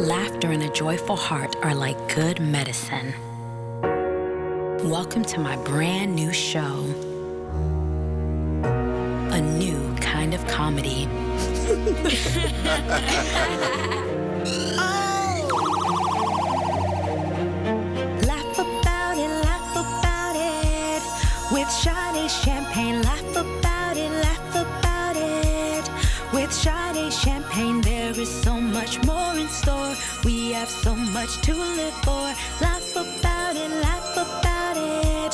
Laughter and a joyful heart are like good medicine. Welcome to my brand new show. A new kind of comedy. Laugh about it, laugh about it. With shiny Champagne, laugh about it, laugh about it. With Sade Champagne, is so much more in store. We have so much to live for. Laugh about it, laugh about it.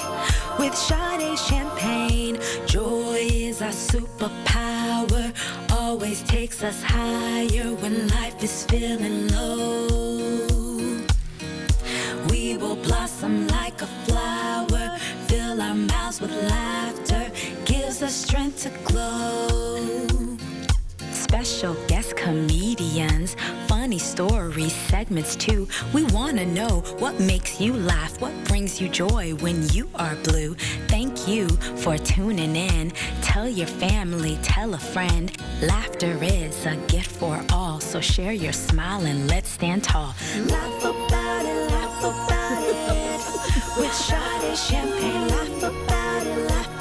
With Sade Champagne, joy is our superpower. Always takes us higher when life is feeling low. Special guest comedians, funny stories, segments too. We want to know what makes you laugh, what brings you joy when you are blue. Thank you for tuning in. Tell your family, tell a friend. Laughter is a gift for all, so share your smile and let's stand tall. Laugh about it, laugh about it. With Sade Champagne, laugh about it, laugh.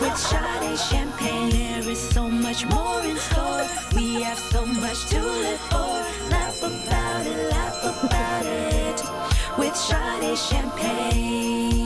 With Sade Champagne, there is so much more in store. We have so much to live for. Laugh about it, laugh about it. With Sade Champagne.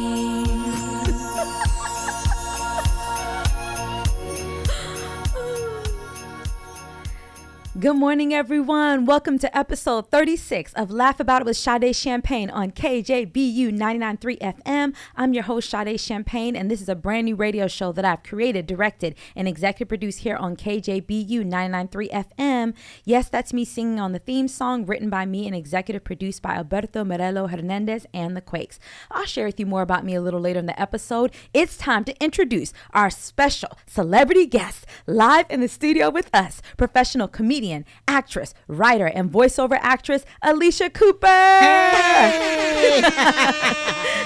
Good morning, everyone. Welcome to episode 36 of Laugh About It with Sade Champagne on KJBU 99.3 FM. I'm your host, Sade Champagne, and this is a brand new radio show that I've created, directed, and executive produced here on KJBU 99.3 FM. Yes, that's me singing on the theme song written by me and executive produced by Alberto Morello Hernandez and the Quakes. I'll share with you more about me a little later in the episode. It's time to introduce our special celebrity guest live in the studio with us, professional comedian, actress, writer, and voiceover actress Alycia Cooper.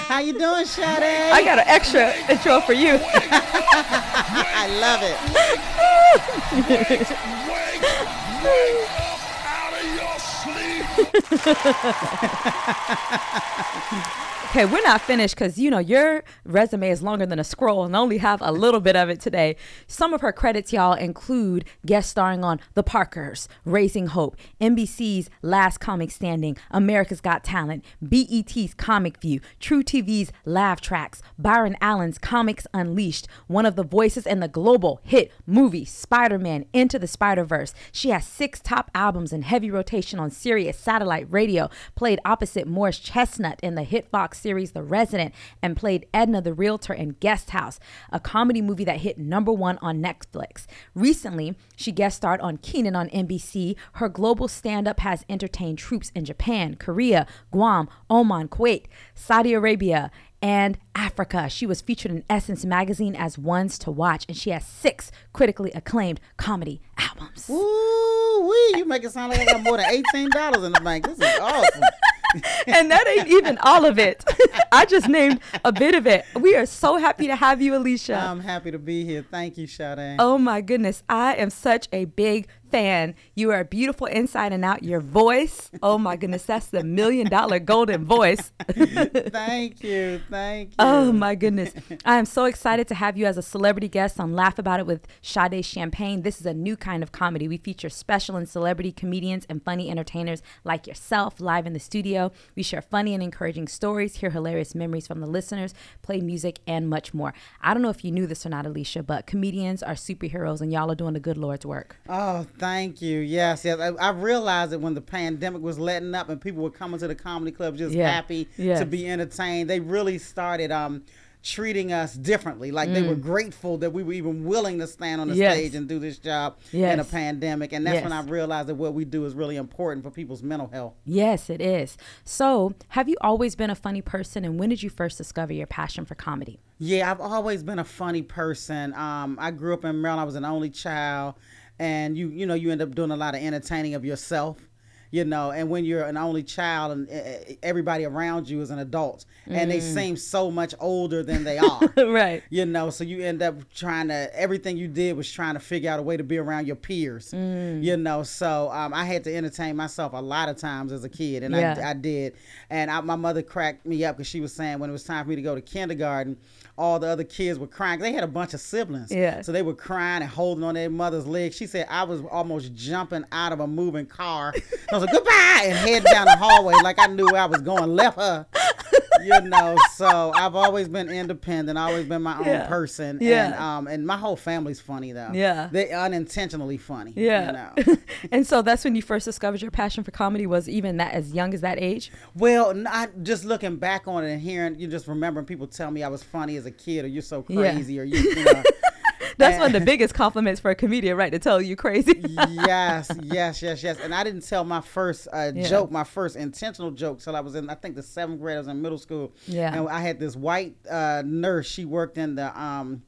How you doing, Sade? I got an extra intro for you. I love it. Wake, wake up Okay, we're not finished because you know your resume is longer than a scroll and I only have a little bit of it today. Some of her credits, y'all, include guest starring on The Parkers, Raising Hope, NBC's Last Comic Standing, America's Got Talent, BET's Comic View, truTV's Laugh Tracks, Byron Allen's Comics Unleashed, one of the voices in the global hit movie Spider Man Into the Spider Verse. She has six top albums in heavy rotation on Sirius Satellite Radio, played opposite Morris Chestnut in the hit Fox series The Resident, and played Edna the Realtor in Guest House, a comedy movie that hit number one on Netflix. Recently, she guest starred on Kenan on NBC. Her global stand up has entertained troops in Japan, Korea, Guam, Oman, Kuwait, Saudi Arabia, and Africa. She was featured in Essence magazine as Ones to Watch, and she has six critically acclaimed comedy albums. Ooh, wee! You make it sound like I got more than eighteen dollars in the bank. This is awesome. and that ain't even all of it. I just named a bit of it. We are so happy to have you, Alycia. I'm happy to be here. Thank you, Sade. Oh my goodness. I am such a big fan. You are beautiful inside and out. Your voice, oh my goodness, that's the million dollar golden voice. Thank you. Thank you. Oh my goodness. I am so excited to have you as a celebrity guest on Laugh About It with Sade Champagne. This is a new kind of comedy. We feature special and celebrity comedians and funny entertainers like yourself live in the studio. We share funny and encouraging stories, hear hilarious memories from the listeners, play music, and much more. I don't know if you knew this or not, Alycia, but comedians are superheroes and y'all are doing the good Lord's work. Oh, thank you. Yes, yes. I, I realized that when the pandemic was letting up and people were coming to the comedy club just Yeah. happy to be entertained, they really started um treating us differently. Like they were grateful that we were even willing to stand on the Mm. Yes. stage and do this job in a pandemic. And that's when I realized that what we do is really important for people's mental health. Yes, it is. So, have you always been a funny person, and when did you first discover your passion for comedy? Yeah, I've always been a funny person. Um, I grew up in Maryland. I was an only child, and you you know you end up doing a lot of entertaining of yourself, you know and when you're an only child and uh, everybody around you is an adult and they seem so much older than they are right. you know so you end up trying to everything you did was trying to figure out a way to be around your peers Mm. you know so um, i had to entertain myself a lot of times as a kid and Yeah. I, I did and I, my mother cracked me up because she was saying when it was time for me to go to kindergarten all the other kids were crying. They had a bunch of siblings. Yeah. so they were crying and holding on their mother's leg. She said i was almost jumping out of a moving car. I was like goodbye and head down the hallway like i knew where i was going left her you know so i've always been independent always been my own Yeah. person Yeah. and um and my whole family's funny though Yeah. they unintentionally funny Yeah. you know? and so that's when you first discovered your passion for comedy was even that as young as that age. well not just looking back on it and hearing you just remembering people tell me i was funny as a kid or you're so Yeah. crazy or you, you know That's one of the biggest compliments for a comedian, right? To tell you crazy. yes, yes, yes, yes. And I didn't tell my first uh, Yeah. joke, my first intentional joke, till I was in, I think, the seventh grade. I was in middle school. Yeah. And I had this white uh, nurse. She worked in the, um,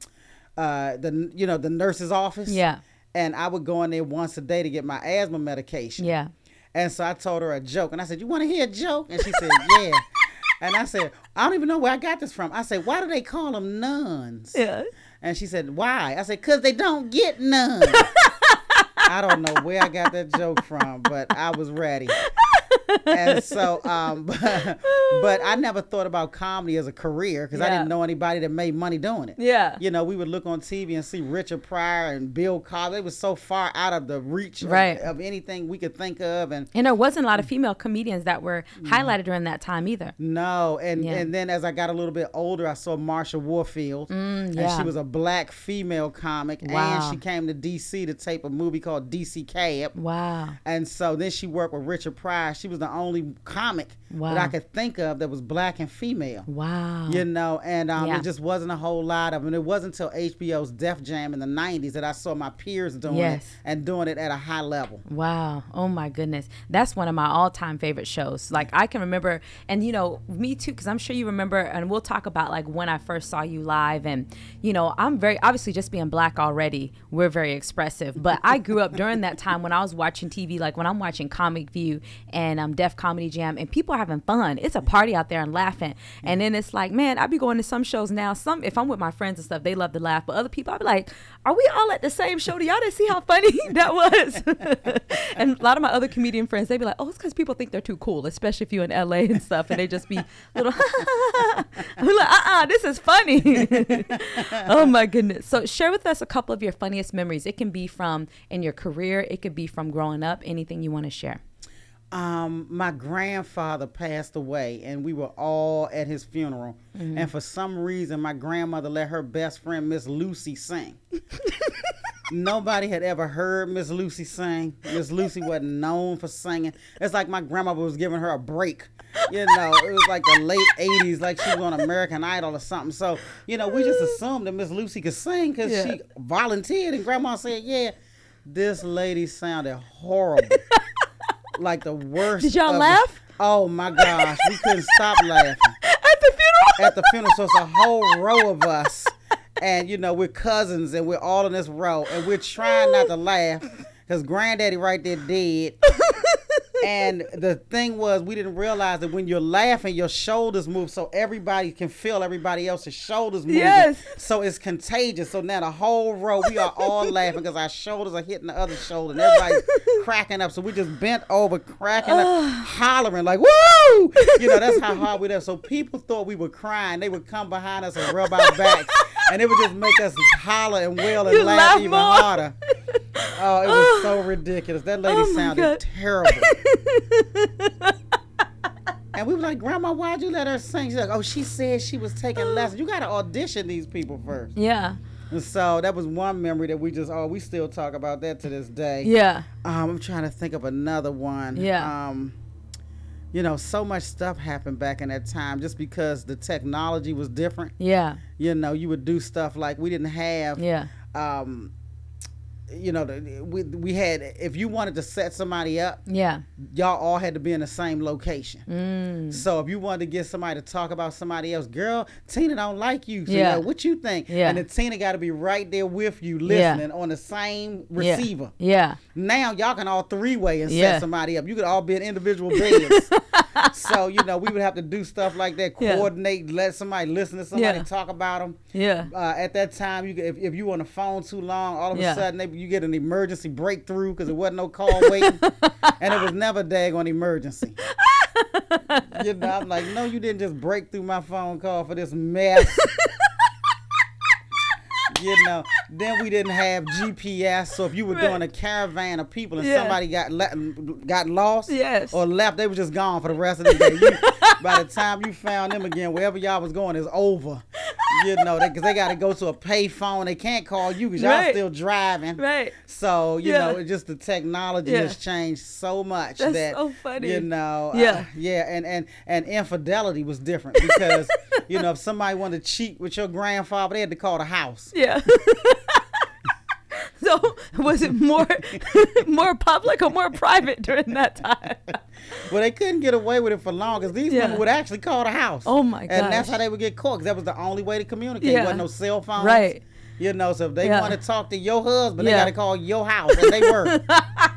uh, the you know, the nurse's office. Yeah. And I would go in there once a day to get my asthma medication. yeah. And so I told her a joke, and I said, "You want to hear a joke?" And she said, "Yeah." And I said, "I don't even know where I got this from." I said, "Why do they call them nuns?" Yeah. And she said, "Why?" I said, "Cause they don't get none." I don't know where I got that joke from, but I was ready. And so, um, but, but I never thought about comedy as a career because I didn't know anybody that made money doing it. Yeah. You know, we would look on TV and see Richard Pryor and Bill Cosby. They was so far out of the reach of, Right. of anything we could think of, and And there wasn't a lot of female comedians that were highlighted during that time either. No, and Yeah. and then as I got a little bit older, I saw Marsha Warfield, and Mm, yeah. she was a black female comic, Wow. and she came to DC to tape a movie called DC Cab. Wow. And so then she worked with Richard Pryor. She was the only comic Wow. that I could think of that was black and female. Wow. You know, and um, Yeah. it just wasn't a whole lot of them. It wasn't until HBO's Def Jam in the 90s that I saw my peers doing Yes. it and doing it at a high level. Wow. Oh my goodness. That's one of my all time favorite shows. Like I can remember, and you know, me too, because I'm sure you remember, and we'll talk about like when I first saw you live. And, you know, I'm very, obviously just being black already, we're very expressive. But I grew up during that time when I was watching TV, like when I'm watching Comic View and um, Def Comedy Jam, and people are having fun. It's a party out there and laughing. And then it's like, man, I'd be going to some shows now. Some, if I'm with my friends and stuff, they love to laugh. But other people, I'd be like, are we all at the same show? Do y'all didn't see how funny that was? and a lot of my other comedian friends, they'd be like, oh, it's because people think they're too cool, especially if you're in LA and stuff. And they just be little, I'm like, uh uh this is funny. oh my goodness. So share with us a couple of your funniest memories. It can be from in your career, it could be from growing up, anything you want to share. Um, my grandfather passed away, and we were all at his funeral. And for some reason, my grandmother let her best friend, Miss Lucy, sing. Nobody had ever heard Miss Lucy sing. Miss Lucy wasn't known for singing. It's like my grandmother was giving her a break. You know, it was like the late '80s, like she was on American Idol or something. So, you know, we just assumed that Miss Lucy could sing because Yeah. she volunteered, and Grandma said, "Yeah." This lady sounded horrible like the worst. Did y'all the- laugh? oh my gosh, we couldn't stop laughing At the funeral? at the funeral. So it's a whole row of us, and you know we're cousins, and we're all in this row, and we're trying not to laugh because Granddaddy right there dead. And the thing was, we didn't realize that when you're laughing, your shoulders move, so everybody can feel everybody else's shoulders moving. Yes. So it's contagious. So now the whole row, we are all laughing because our shoulders are hitting the other shoulder, and everybody's cracking up. So we just bent over, cracking up, ah. hollering like "Woo!" You know, that's how hard we laughed. So people thought we were crying. They would come behind us and rub our backs, and it would just make us holler and wail and You laugh even more. harder. Oh, it was so ridiculous. That lady Oh sounded God. terrible. And we were like, Grandma, why'd you let her sing? She's like, Oh, she said she was taking lessons. You got to audition these people first. Yeah. And so that was one memory that we just, oh, we still talk about that to this day. Yeah. Um, I'm trying to think of another one. Yeah. Um, you know, so much stuff happened back in that time just because the technology was different. Yeah. You know, you would do stuff like we didn't have Yeah. um, you know, the- we we had if you wanted to set somebody up, Yeah. y'all all had to be in the same location. Mm. So if you wanted to get somebody to talk about somebody else, girl, Tina don't like you. So Yeah. yeah. what you think? Yeah. And then Tina got to be right there with you, Yeah. listening on the same Yeah. receiver. Yeah. Now y'all can all three way and Yeah. set somebody up. You could all be in individual beds. So you know we would have to do stuff like that, Yeah. coordinate, let somebody listen to somebody Yeah. talk about them. Yeah. Uh, at that time, you if, if you on the phone too long, all of Yeah. a sudden they, you get an emergency breakthrough because there wasn't no call waiting, and it was never daggone emergency. you know, I'm like, no, you didn't just break through my phone call for this mess. You know, then we didn't have GPS, so if you were Right. doing a caravan of people and Yeah. somebody got le- got lost Yes. or left, they were just gone for the rest of the day. You, by the time you found them again, wherever y'all was going is over. You know, because they, got to go to a pay phone. They can't call you because y'all Right. still driving. Right. So you Yeah. know, it just the technology Yeah. has changed so much That's that so funny. you know, uh, Yeah. yeah, and and and infidelity was different because you know if somebody wanted to cheat with your grandfather, they had to call the house. Yeah. so was it more more public or more private during that time? Well, they couldn't get away with it for long because these Yeah. women would actually call the house. Oh, my god! And that's how they would get caught because that was the only way to communicate. Yeah. wasn't no cell phones. Right. You know, so if they Yeah. want to talk to your husband, Yeah. they got to call your house, and they were. I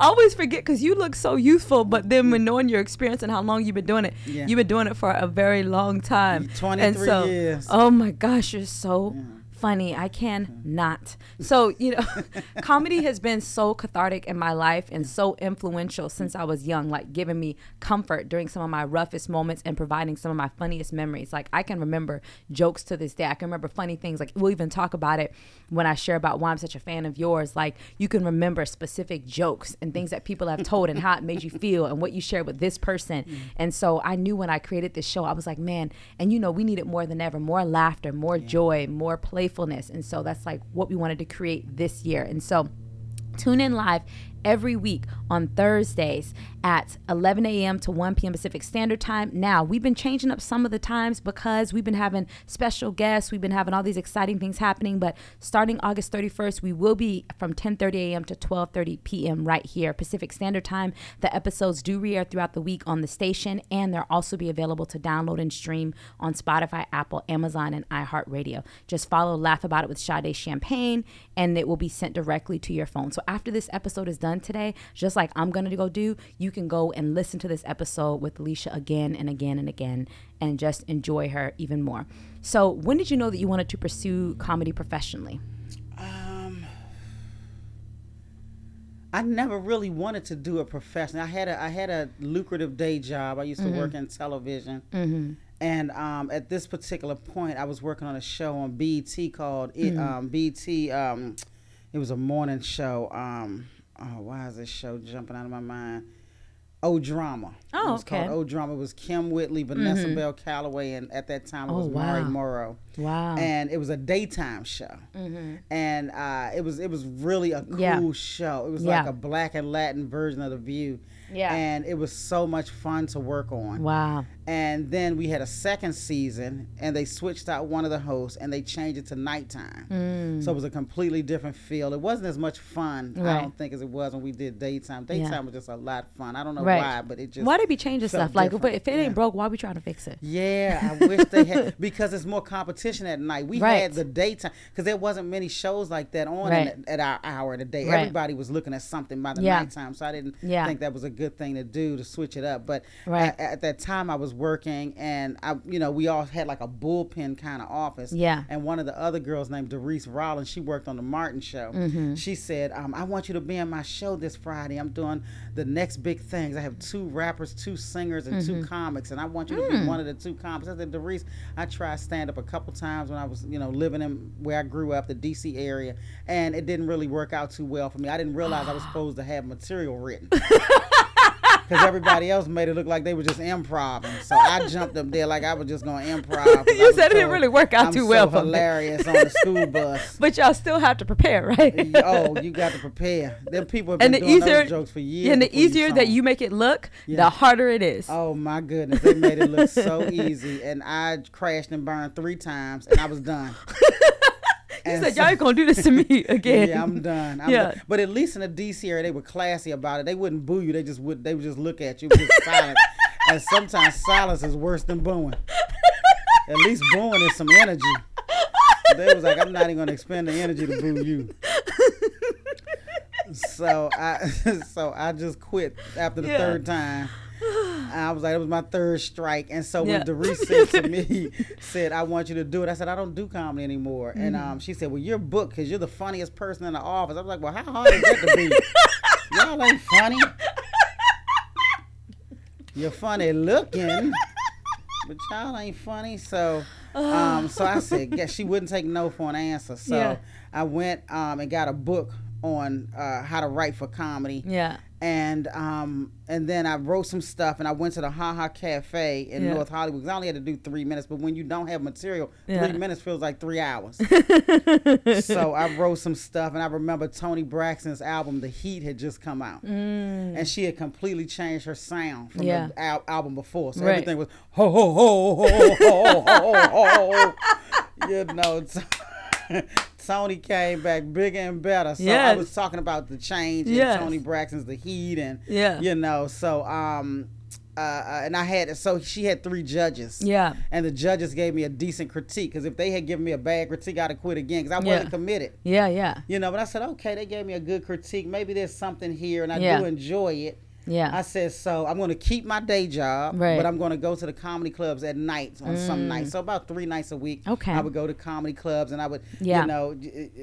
always forget because you look so youthful, but then when knowing your experience and how long you've been doing it, Yeah. you've been doing it for a very long time. 23 years. Oh my gosh, you're so funny. I can mm-hmm. not. So, you know, comedy has been so cathartic in my life and so influential since I was young, like giving me comfort during some of my roughest moments and providing some of my funniest memories. Like I can remember jokes to this day. I can remember funny things. Like we'll even talk about it when I share about why I'm such a fan of yours. Like you can remember specific jokes and things that people have told and how it made you feel and what you shared with this person. Mm-hmm. And so I knew when I created this show, I was like, man, and you know, we need it more than ever, more laughter, more joy, more playfulness. And so that's like what we wanted to create this year. And so tune in live every week on Thursdays at 11 a.m. to 1 p.m. Pacific Standard Time. Now, we've been changing up some of the times because we've been having special guests. We've been having all these exciting things happening, but starting August 31st, we will be from 10:30 a.m. to 12:30 p.m. right here Pacific Standard Time. The episodes do re-air throughout the week on the station and they'll also be available to download and stream on Spotify, Apple, Amazon, and iHeartRadio. Just follow Laugh About It with Sade Champagne and it will be sent directly to your phone. So after this episode is done today, just like I'm going to go do, you can go and listen to this episode with Alycia again and again and again and just enjoy her even more. So, when did you know that you wanted to pursue comedy professionally? Um, I never really wanted to do it professionally. I had a I had a lucrative day job. I used to work in television, and um, at this particular point, I was working on a show on BET called it, um, BET. Um, it was a morning show. Um, oh, why is this show jumping out of my mind? Oh Drama. Oh, it was okay. called O Drama. It was Kym Whitley, Vanessa Bell Calloway, and at that time it Oh, was Mari. Morrow Wow. and it was a daytime show, and uh, it was it was really a cool Yeah. show. It was Yeah. like a black and Latin version of The View, Yeah. and it was so much fun to work on. wow. And then we had a second season, and they switched out one of the hosts, and they changed it to nighttime. So it was a completely different feel. It wasn't as much fun, I Mm. Don't think, as it was when we did daytime. Daytime was just a lot of fun. I don't know Right. why, but it just Why they be changing felt stuff? Like, if, different. if it Yeah. ain't broke, why we trying to fix it? Yeah, I wish they had because it's more competition at night. We Right. had the daytime because there wasn't many shows like that on Right. in at our hour of the day. Right. Everybody was looking at something by the Yeah. nighttime, so I didn't Yeah. think that was a good thing to do to switch it up. But Right. a- at, that time, I was working, and I, you know, we all had like a bullpen kind of office. Yeah. And one of the other girls named Doris Rollins, she worked on the Martin Show. Mm-hmm. She said, um, "I want you to be in my show this Friday. I'm doing the next big things. I have two rappers, two singers, and Mm-hmm. two comics, and I want you to Mm. be one of the two comics." I said, "Doris, I tried stand up a couple times when I was, you know, living in where I grew up, the D.C. area, and it didn't really work out too well for me. I didn't realize I was supposed to have material written." Because everybody else made it look like they were just improv, so I jumped up there like I was just going to improv. You said it didn't really work out I'm too so well for hilarious on the school bus. But y'all still have to prepare, right? oh, you got to prepare. Them people have been and the doing easier, those jokes for years. and the you easier saw that you make it look, Yeah. the harder it is. Oh my goodness, they made it look so easy, and I crashed and burned three times, and I was done. He said, so- "Y'all ain't gonna do this to me again." Yeah, I'm done. I'm Yeah. done. But at least in the DC area, they were classy about it. They wouldn't boo you. They just would. They would just look at you. It was silent. And sometimes silence is worse than booing. At least booing is some energy. They was like, I'm not even gonna expend the energy to boo you. So I, so I just quit after the Yeah. third time. I was like, it was my third strike. And so Yeah. when Doris said to me, said, I want you to do it, I said, I don't do comedy anymore. And Mm-hmm. um, she said, Well, you're booked because you're the funniest person in the office. I was like, Well, how hard is that to be? Y'all ain't funny. You're funny looking, but y'all ain't funny. So, um, so I said, yeah, she wouldn't take no for an answer. So Yeah. I went um, and got a book on uh, how to write for comedy. Yeah. And um and then I wrote some stuff and I went to the Ha Ha Cafe in yeah. North Hollywood. Because I only had to do three minutes, but when you don't have material, yeah. three minutes feels like three hours. so I wrote some stuff and I remember Toni Braxton's album The Heat had just come out, mm. and she had completely changed her sound from yeah. the al- album before. So right. everything was ho ho ho ho ho ho ho. ho. You know. So Toni came back bigger and better. So I was talking about the change in Yes. Toni Braxton's The Heat and Yeah. you know so um uh, uh, and I had so she had three judges Yeah. and the judges gave me a decent critique because if they had given me a bad critique I'd have quit again because I Yeah. wasn't committed Yeah. Yeah. you know but I said okay they gave me a good critique maybe there's something here and I Yeah. do enjoy it Yeah. I said so I'm going to keep my day job Right. Mm. but I'm going to go to the comedy clubs at night on some nights so about three nights a week Okay. I would go to comedy clubs and I would Yeah. you know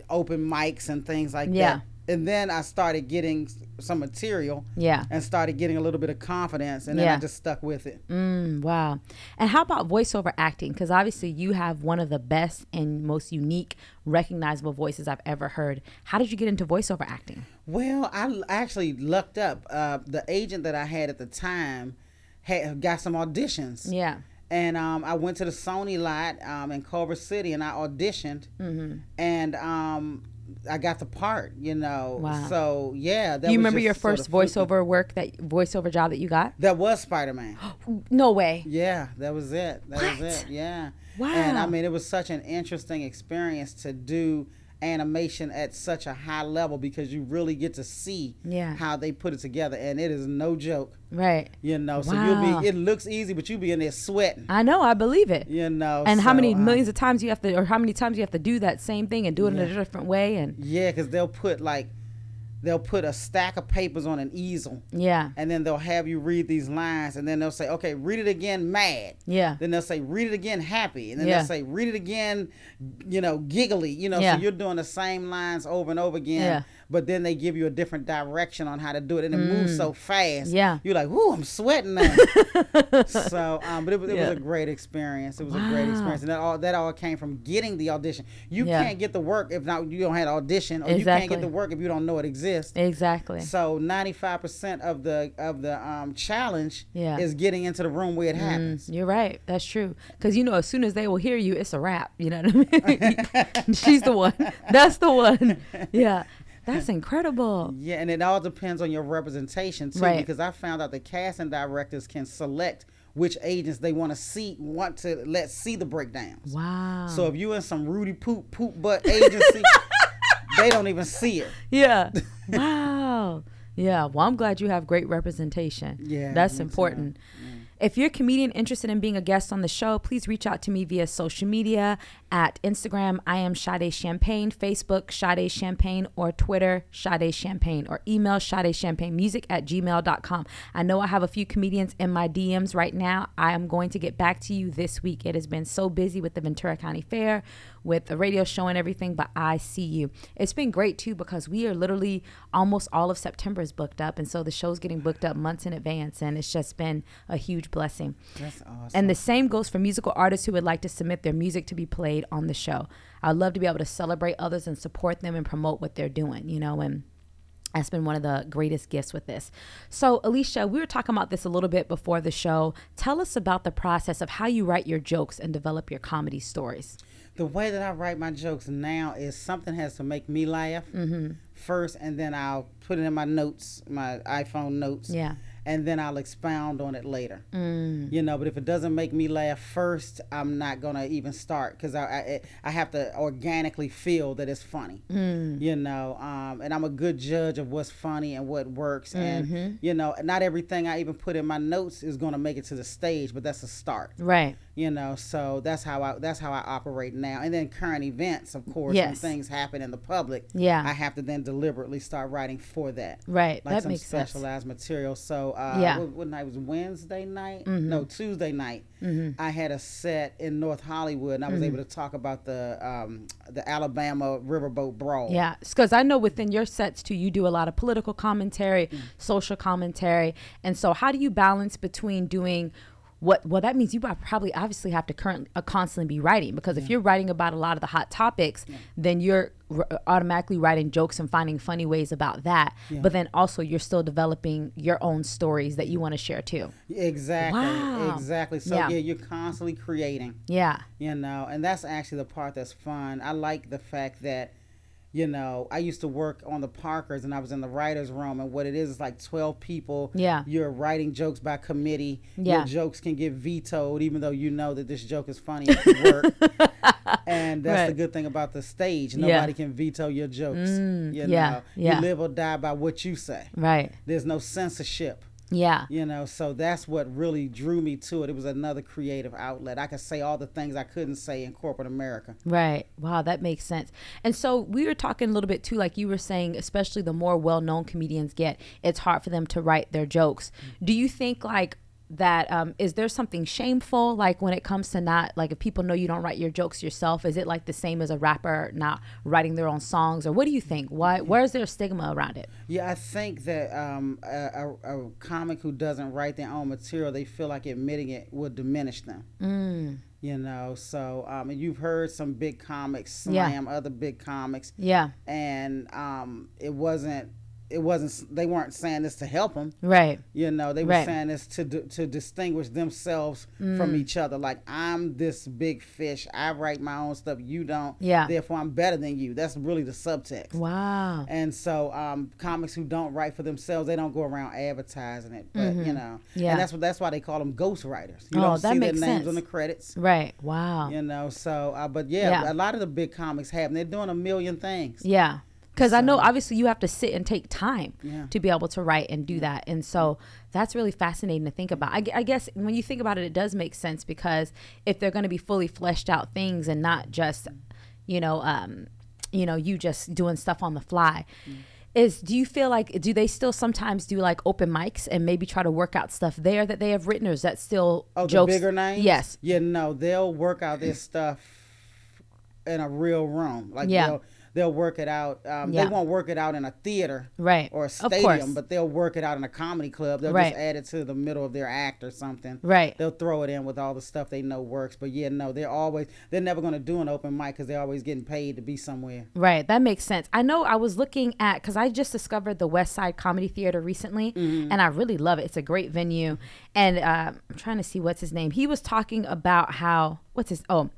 open mics and things like Yeah. that and then I started getting some material yeah. and started getting a little bit of confidence and then Yeah. I just stuck with it. Mm, wow. And how about voiceover acting? Because obviously you have one of the best and most unique, recognizable voices I've ever heard. How did you get into voiceover acting? Well, I actually lucked up. Uh, the agent that I had at the time had got some auditions. Yeah. And um, I went to the Sony lot um, in Culver City and I auditioned. Mm-hmm. And um, I got the part, you know. Wow. So, yeah. That you was remember your sort first of fluky. voiceover work that voiceover job that you got? That was Spider Man. No way. Yeah, that was it. That was What? it. Yeah. Wow. And I mean, it was such an interesting experience to do animation at such a high level because you really get to see Yeah. how they put it together, and it is no joke. Right. You know, so Wow. you'll be. It looks easy, but you'll be in there sweating. I know. I believe it. You know. And how so, many um, millions of times you have to, or how many times you have to do that same thing and do it in a different way? And Yeah, because they'll put like, they'll put a stack of papers on an easel. yeah, And then they'll have you read these lines, and then they'll say, "Okay, read it again, mad." yeah, Then they'll say, read it again, happy. And then Yeah. they'll say, read it again, you know, giggly. You know, Yeah. so you're doing the same lines over and over again. Yeah. But then they give you a different direction on how to do it. And it moves so fast. Mm. Yeah. You're like, whoo, I'm sweating now. so, um, but it, was- it Yeah. was a great experience. It was a great experience. And that all, that all came from getting the audition. You Yeah. can't get the work if not you don't have an audition. Or you can't get the work if you don't know it exists. exactly. So 95% of the of the um, challenge Yeah. Mm. is getting into the room where it happens. You're right. That's true. Because you know, as soon as they will hear you, it's a wrap. You know what I mean? She's the one. That's the one. Yeah. That's incredible. Yeah, and it all depends on your representation too, Right. because I found out the casting directors can select which agents they want to see, want to let see the breakdowns. Wow. So if you in some Rudy poop poop butt agency, they don't even see it. yeah. Wow. Yeah. Well, I'm glad you have great representation. Yeah, That's important. If you're a comedian interested in being a guest on the show, please reach out to me via social media at Instagram, I am Sade Champagne, Facebook, Sade Champagne, or Twitter, Sade Champagne, or email Sade Champagne Music at gmail.com. I know I have a few comedians in my DMs right now. I am going to get back to you this week. It has been so busy with the Ventura County Fair, with the radio show and everything, but I see you. It's been great too because we are literally almost all of September is booked up. And so the show's getting booked up months in advance. And it's just been a huge blessing. That's awesome. And the same goes for musical artists who would like to submit their music to be played on the show. I'd love to be able to celebrate others and support them and promote what they're doing, you know, and that's been one of the greatest gifts with this. So, Alycia, we were talking about this a little bit before the show. Tell us about the process of how you write your jokes and develop your comedy stories. the way that I write my jokes now is something has to make me laugh Mm-hmm. first, and then I'll put it in my notes, my iPhone notes. Yeah. And then I'll expound on it later. Mm. You know, but if it doesn't make me laugh first, I'm not gonna even start because I, I I have to organically feel that it's funny. Mm. You know, um, and I'm a good judge of what's funny and what works. Mm-hmm. And you know, not everything I even put in my notes is gonna make it to the stage, but that's a start Right. You know so that's how i that's how i operate now and then current events of course when things happen in the public Yeah. i have to then deliberately start writing for that Right. like that some makes sense. specialized material so uh Yeah. Mm-hmm. what, what night was wednesday night no tuesday night i had a set in north hollywood and i was able to talk about the um the alabama riverboat brawl Yeah, because I know within your sets too, you do a lot of political commentary, Mm. social commentary, and so how do you balance between doing what? Well, that means you probably obviously have to currently uh, constantly be writing because if you're writing about a lot of the hot topics, then you're r- automatically writing jokes and finding funny ways about that. But then also you're still developing your own stories that you want to share too. exactly Wow. exactly so Yeah. yeah you're constantly creating Yeah, you know and that's actually the part that's fun i like the fact that you know i used to work on the parkers and i was in the writers room and what it is is like 12 people Yeah. you're writing jokes by committee Yeah. your jokes can get vetoed even though you know that this joke is funny it can work and that's the good thing about the stage Yeah. nobody can veto your jokes mm, you yeah, know yeah. you live or die by what you say right. there's no censorship Yeah, you know so that's what really drew me to it it was another creative outlet i could say all the things i couldn't say in corporate america Right. Wow, that makes sense. And so we were talking a little bit too, like you were saying, especially the more well known comedians get, it's hard for them to write their jokes. Mm. Do you think like that um is there something shameful like when it comes to not like if people know you don't write your jokes yourself is it like the same as a rapper not writing their own songs or what do you think why where's there a stigma around it Yeah, I think that um, a, a, a comic who doesn't write their own material, they feel like admitting it would diminish them. Mm. You know, so um, and you've heard some big comics Yeah. slam other big comics, yeah and um, it wasn't. It wasn't. They weren't saying this to help them. right You know, they were Right. Mm. saying this to to distinguish themselves from each other. Like I'm this big fish. I write my own stuff. You don't. Yeah. Therefore, I'm better than you. That's really the subtext. wow And so, um, comics who don't write for themselves, they don't go around advertising it. But you know, Mm-hmm. Yeah. and that's what that's why they call them ghost writers. You Oh, don't that see their names sense. on the credits. right wow You know, so uh, but yeah, Yeah. a lot of the big comics have. And they're doing a million things. Yeah. Because I know obviously you have to sit and take time Yeah. to be able to write and do that. And so that's really fascinating to think about. I, I guess when you think about it, it does make sense because if they're going to be fully fleshed out things and not just, you know, um, you know, you just doing stuff on the fly. Is do you feel like do they still sometimes do like open mics and maybe try to work out stuff there that they have written or is that still Oh, jokes? the bigger names. Yes. Yeah, no, they'll work out this stuff in a real room. Like Yeah. They'll work it out. Um, Yeah. They won't work it out in a theater. Right. Or a stadium, but they'll work it out in a comedy club. They'll Right. just add it to the middle of their act or something. Right. They'll throw it in with all the stuff they know works. But yeah, no, they're always they're never going to do an open mic because they're always getting paid to be somewhere. Right, that makes sense. I know I was looking at because I just discovered the West Side Comedy Theater recently, Mm-hmm. and I really love it. It's a great venue, and uh, I'm trying to see what's his name. He was talking about how what's his oh.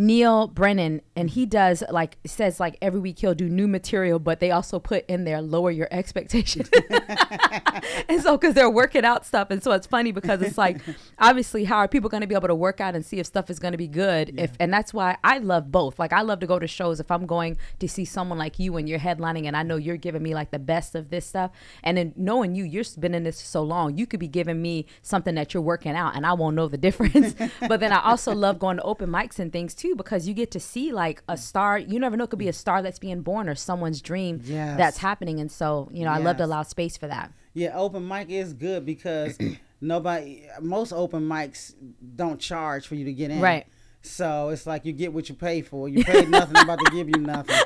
Neal Brennan, and he does like says like every week he'll do new material, but they also put in there lower your expectations. and so because they're working out stuff, and so it's funny because it's like obviously how are people going to be able to work out and see if stuff is going to be good? If and that's why I love both. Like I love to go to shows if I'm going to see someone like you and you're headlining, and I know you're giving me like the best of this stuff, and then knowing you, you've been in this so long, you could be giving me something that you're working out, and I won't know the difference. but then I also love going to open mics and things too because you get to see like a star. You never know, it could be a star that's being born or someone's dream Yes. that's happening, and so you know I love to allow space for that. Yeah, open mic is good because nobody, most open mics don't charge for you to get in. Right. So it's like you get what you pay for. You paid nothing, I'm about to give you nothing.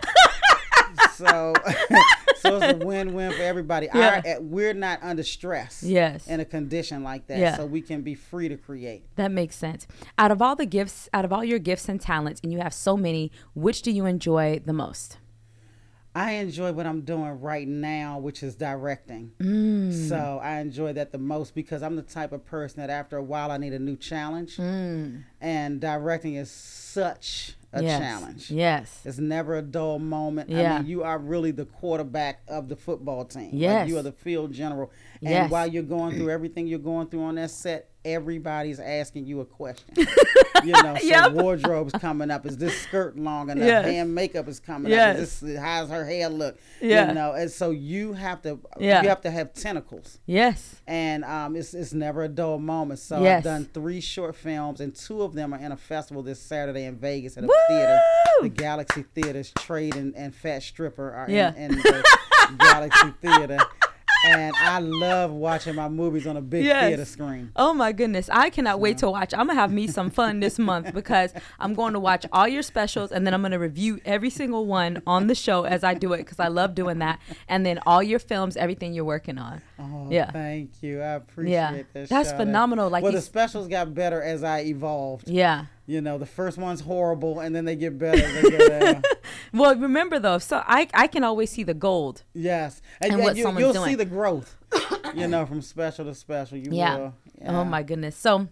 so, so it's a win-win for everybody. Yeah. Our, eh, we're not under stress. Yes. In a condition like that, Yeah. so we can be free to create. That makes sense. Out of all the gifts, out of all your gifts and talents, and you have so many, which do you enjoy the most? I enjoy what I'm doing right now, which is directing. Mm. So I enjoy that the most because I'm the type of person that after a while I need a new challenge. Mm. And directing is such a yes. challenge. Yes. It's never a dull moment. Yeah. I mean, you are really the quarterback of the football team. Like, Yes. you are the field general. And Yes. while you're going through everything you're going through on that set, everybody's asking you a question. you know, so Yep. wardrobe's coming up. Is this skirt long enough? Yes. Hand makeup is coming Yes. up. Is this, how's her hair look? Yeah. You know, and so you have to Yeah. you have to have tentacles Yes. and um, it's it's never a dull moment. So Yes. I've done three short films, and two of them are in a festival this Saturday in Vegas at a Woo! theater, the Galaxy Theaters. Trade and, and Fat Stripper are Yeah. in, in the Galaxy Theater, and I love watching my movies on a big Yes. theater screen. Oh my goodness. I cannot wait to watch. I'm going to have me some fun this month because I'm going to watch all your specials and then I'm going to review every single one on the show as I do it because I love doing that. And then all your films, everything you're working on. Oh, Yeah. thank you. I appreciate Yeah. that. That's phenomenal. Like well, the specials got better as I evolved. Yeah. You know, the first one's horrible, and then they get better. They down. Well, remember though, so I, I can always see the gold. Yes, And and, what you, someone's will doing. see the growth. you know, from special to special. You Yeah. will. Oh my goodness. So,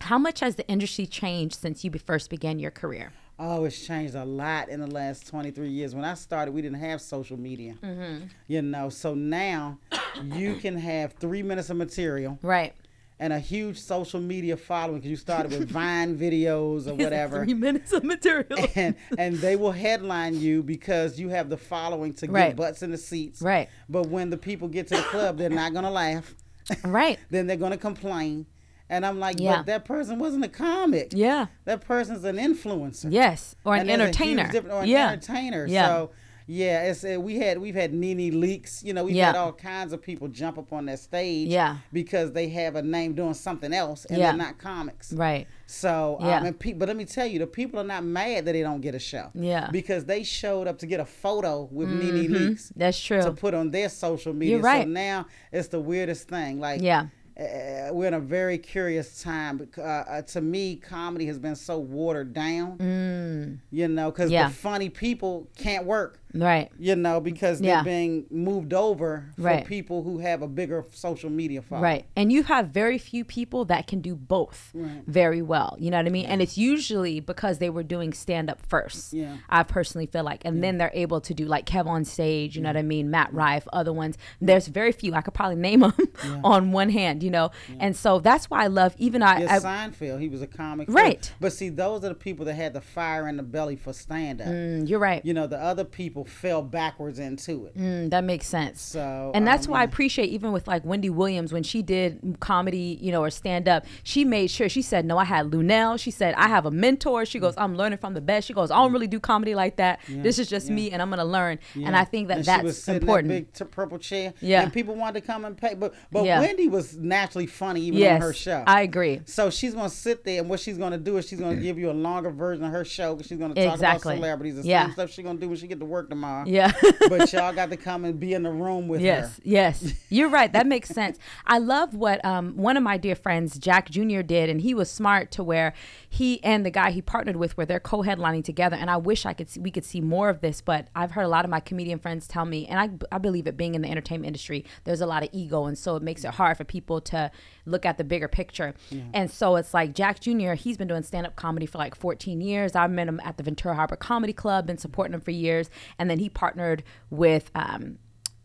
how much has the industry changed since you first began your career? Oh, it's changed a lot in the last 23 years. When I started, we didn't have social media. Mm-hmm. You know, so now you can have three minutes of material Right. And a huge social media following because you started with Vine videos or whatever. Three minutes of material. and and they will headline you because you have the following to Right. get butts in the seats. Right. But when the people get to the club, they're not gonna laugh. right. then they're gonna complain. And I'm like, Yeah. but that person wasn't a comic. Yeah. That person's an influencer. Yes. Or an And there's a huge entertainer. or an yeah. entertainer. Yeah. So yeah, it's uh, we had we've had NeNe Leakes. You know, we've Yeah. had all kinds of people jump up on that stage. Yeah. Because they have a name doing something else and Yeah. they're not comics. Right. So, Yeah. um, and pe- but let me tell you, the people are not mad that they don't get a show. Yeah. Because they showed up to get a photo with NeNe Leakes That's true. to put on their social media. You're right. So now it's the weirdest thing. Like, Yeah. uh, we're in a very curious time. Uh, uh, to me, comedy has been so watered down. You know, because Mm. Yeah. the funny people can't work. Right. You know, because they're being moved over for Right. people who have a bigger social media following. Right. And you have very few people that can do both Right. very well. You know what I mean? And it's usually because they were doing stand up first. Yeah. I personally feel like. And then they're able to do like Kev on stage, you know what I mean? Matt Rife, other ones. There's very few. I could probably name them on one hand, you know? And so that's why I love, even I, Yeah, I Seinfeld, he was a comic. Right. But see, those are the people that had the fire in the belly for stand up. Mm, you're right. You know, the other people fell backwards into it. Mm, that makes sense. So, and that's um, why I appreciate even with like Wendy Williams when she did comedy, you know, or stand up, she made sure she said, "No, I had Luenell." She said, "I have a mentor." She goes, "I'm learning from the best." She goes, "I don't really do comedy like that. This is just me, and I'm gonna learn." And I think that And she was that's in important. that big t- purple chair. Yeah. And people wanted to come and pay. But but Yeah. Wendy was naturally funny even yes, on her show. I agree. so she's gonna sit there, and what she's gonna do is she's gonna give you a longer version of her show. 'cause she's gonna talk Exactly. about celebrities and Yeah. stuff she's gonna do when she get to work tomorrow. Yeah. but y'all got to come and be in the room with Yes, her. yes, Yes. you're right. That makes sense. I love what um, one of my dear friends, Jack Jr., did, and he was smart to where he and the guy he partnered with, were they're co-headlining together. And I wish I could see, we could see more of this, but I've heard a lot of my comedian friends tell me, and I, I believe it being in the entertainment industry, there's a lot of ego, and so it makes it hard for people to look at the bigger picture. And so it's like Jack Jr. He's been doing stand-up comedy for like 14 years. I met him at the Ventura Harbor Comedy Club, been supporting him for years, and then he partnered with. Um,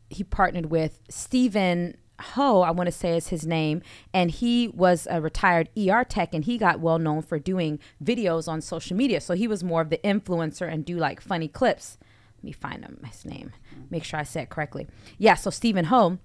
he partnered with Stephen Ho, I want to say is his name, and he was a retired ER tech, and he got well known for doing videos on social media. So he was more of the influencer and do like funny clips. Let me find him his name, make sure I said it correctly. Yeah, so Stephen Ho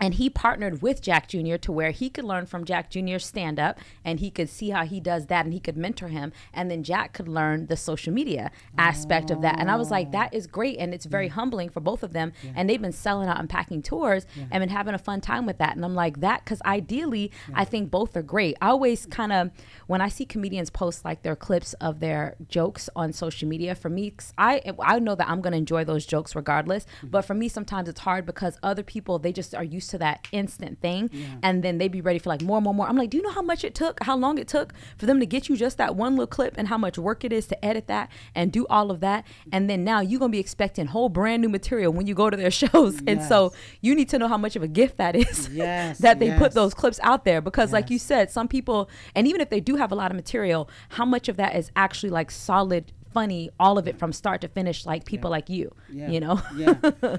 and he partnered with Jack Jr. to where he could learn from Jack Jr.'s stand up and he could see how he does that and he could mentor him. And then Jack could learn the social media aspect of that. And I was like, oh. that is great. And it's very humbling for both of them. And they've been selling out and packing tours and been having a fun time with that. And I'm like, that, because ideally, I think both are great. I always kind of, when I see comedians post like their clips of their jokes on social media, for me, I, I know that I'm going to enjoy those jokes regardless. Mm-hmm. But for me, sometimes it's hard because other people, they just are used to that instant thing, and then they'd be ready for like more, more, more. I'm like, do you know how much it took, how long it took for them to get you just that one little clip, and how much work it is to edit that and do all of that, and then now you're gonna be expecting whole brand new material when you go to their shows, and so you need to know how much of a gift that is Yes, that they put those clips out there. Because, like you said, some people, and even if they do have a lot of material, how much of that is actually like solid, funny, all of it from start to finish, like people like you, Yeah. you know? yeah.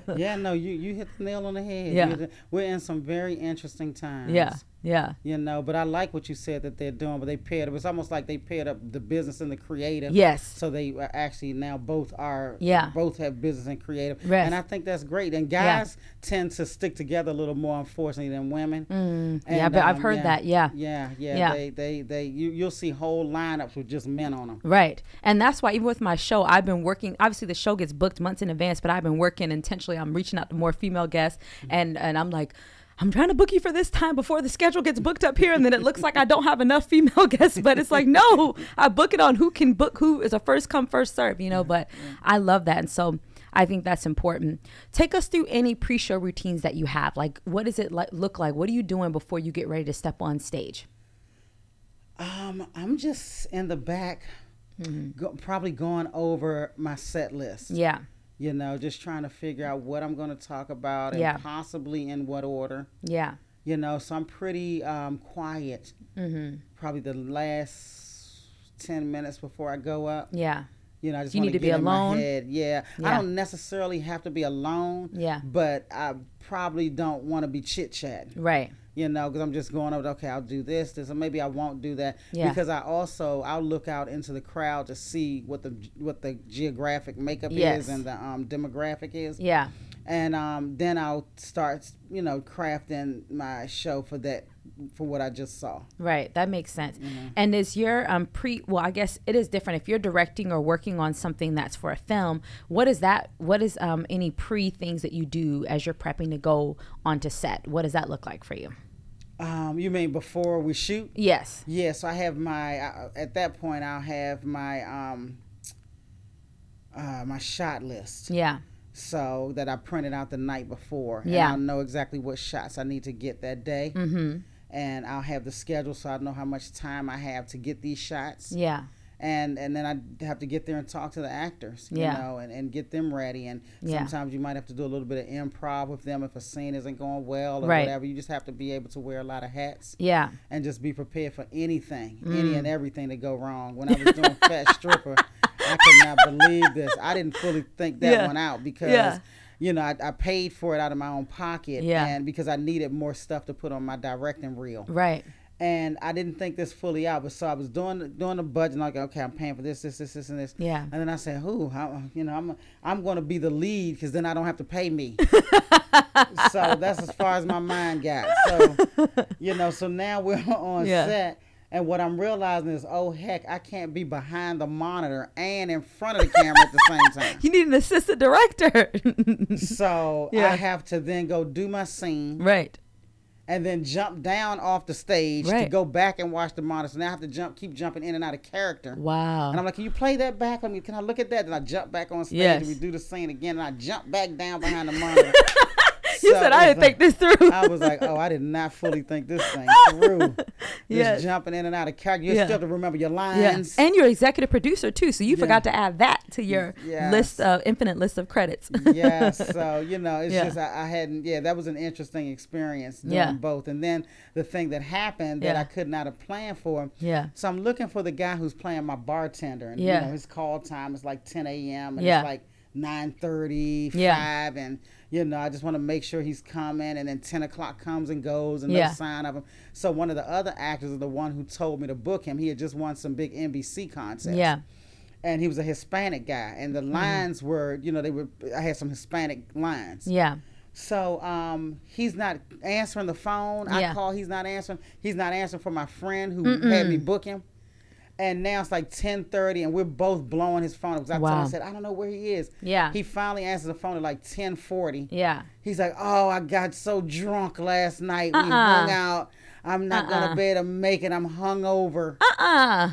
Yeah, no, you you hit the nail on the head. Yeah. The- We're in some very interesting times. yeah, yeah, You know, but I like what you said that they're doing, but they paired it. was almost like they paired up the business and the creative. Yes. So they are actually now both are Yeah. both have business and creative. Yes. And I think that's great. And Yeah. guys tend to stick together a little more unfortunately than women. Mm, yeah, And, but I've um, heard that, yeah. Yeah, yeah. Yeah. They they they you you'll see whole lineups with just men on them. Right. And that's why even with my show, I've been working obviously the show gets booked months in advance, but I've been working intentionally. I'm reaching out to more female guests and and I'm like I'm trying to book you for this time before the schedule gets booked up here, and then it looks like I don't have enough female guests. But it's like, no, I book it on who can book who is a first come first serve, you know. But I love that, and so I think that's important. Take us through any pre-show routines that you have. Like, what does it like, look like? What are you doing before you get ready to step on stage? Um, I'm just in the back, go, probably going over my set list. Mm-hmm. Yeah, You know, just trying to figure out what I'm going to talk about and Yeah. possibly in what order. yeah, You know, so I'm pretty um, quiet. mm-hmm. Probably the last ten minutes before I go up. yeah, You know, I just You want need to be alone? head. Yeah. I don't necessarily have to be alone. Yeah. But I probably don't want to be chit chatting. right, you know, because I'm just going over. Okay, I'll do this, this, or maybe I won't do that. Yeah. Because I also I'll look out into the crowd to see what the what the geographic makeup Yes. is and the um, demographic is, yeah. and um, then I'll start you know crafting my show for that for what I just saw. Right, that makes sense. And is your um pre? Well, I guess it is different. If you're directing or working on something that's for a film, what is that? What is um any pre things that you do as you're prepping to go onto set? What does that look like for you? Um, you mean before we shoot? Yes. Yeah, so I have my uh, at that point I'll have my um uh, my shot list. Yeah. so that I printed out the night before. And Yeah. I'll know exactly what shots I need to get that day. Mm-hmm. And I'll have the schedule so I know how much time I have to get these shots. Yeah. And and then I have to get there and talk to the actors, you Yeah. know, and, and get them ready. And Yeah. sometimes you might have to do a little bit of improv with them if a scene isn't going well or Right. whatever. You just have to be able to wear a lot of hats Yeah. and just be prepared for anything, Mm. any and everything to go wrong. When I was doing Fat Stripper, I could not believe this. I didn't fully think that Yeah. one out because, Yeah. You know, I, I paid for it out of my own pocket, Yeah. and because I needed more stuff to put on my directing reel, Right. and I didn't think this fully out. But so I was doing doing the budget, like, okay, I'm paying for this, this, this, this, and this. Yeah. And then I said, "Who? How, you know, I'm I'm going to be the lead because then I don't have to pay me." so that's as far as my mind got. So, you know, so now we're on Yeah. set, and what I'm realizing is, oh heck, I can't be behind the monitor and in front of the camera at the same time. You need an assistant director. So Yeah. I have to then go do my scene right. and then jump down off the stage to go back and watch the monitor. So now I have to jump, keep jumping in and out of character. Wow. And I'm like, can you play that back? I mean, can I look at that? Then I jump back on stage Yes. and we do the scene again, and I jump back down behind the monitor. you said I didn't think this through. I was like, oh, I did not fully think this thing through. Just Yes. jumping in and out of character. You Yeah. still have to remember your Yeah. lines. And you're executive producer too, so you Yeah. forgot to add that to your Yes. list of infinite list of credits. yeah, so you know, it's Yeah. just I, I hadn't. Yeah, that was an interesting experience doing Yeah. both. And then the thing that happened that Yeah. I could not have planned for. Yeah. So I'm looking for the guy who's playing my bartender, and Yeah. you know his call time is like 10 a.m. and Yeah. it's like 9:30, Yeah. 5, and you know I just want to make sure he's coming. And then 10 o'clock comes and goes, and Yeah. no sign of him. So one of the other actors is the one who told me to book him. He had just won some big NBC contest yeah. and he was a Hispanic guy, and the lines were, you know, they were. I had some Hispanic lines. Yeah. So um, he's not answering the phone. Yeah. I call, he's not answering. He's not answering for my friend who had me book him. And now it's like ten thirty, and we're both blowing his phone. Because I told him, I said, I don't know where he is. Yeah. He finally answers the phone at like ten forty. Yeah. He's like, Oh, I got so drunk last night. We Uh-uh. hung out. I'm not Uh-uh. gonna be able to make it. I'm hungover. Uh-uh.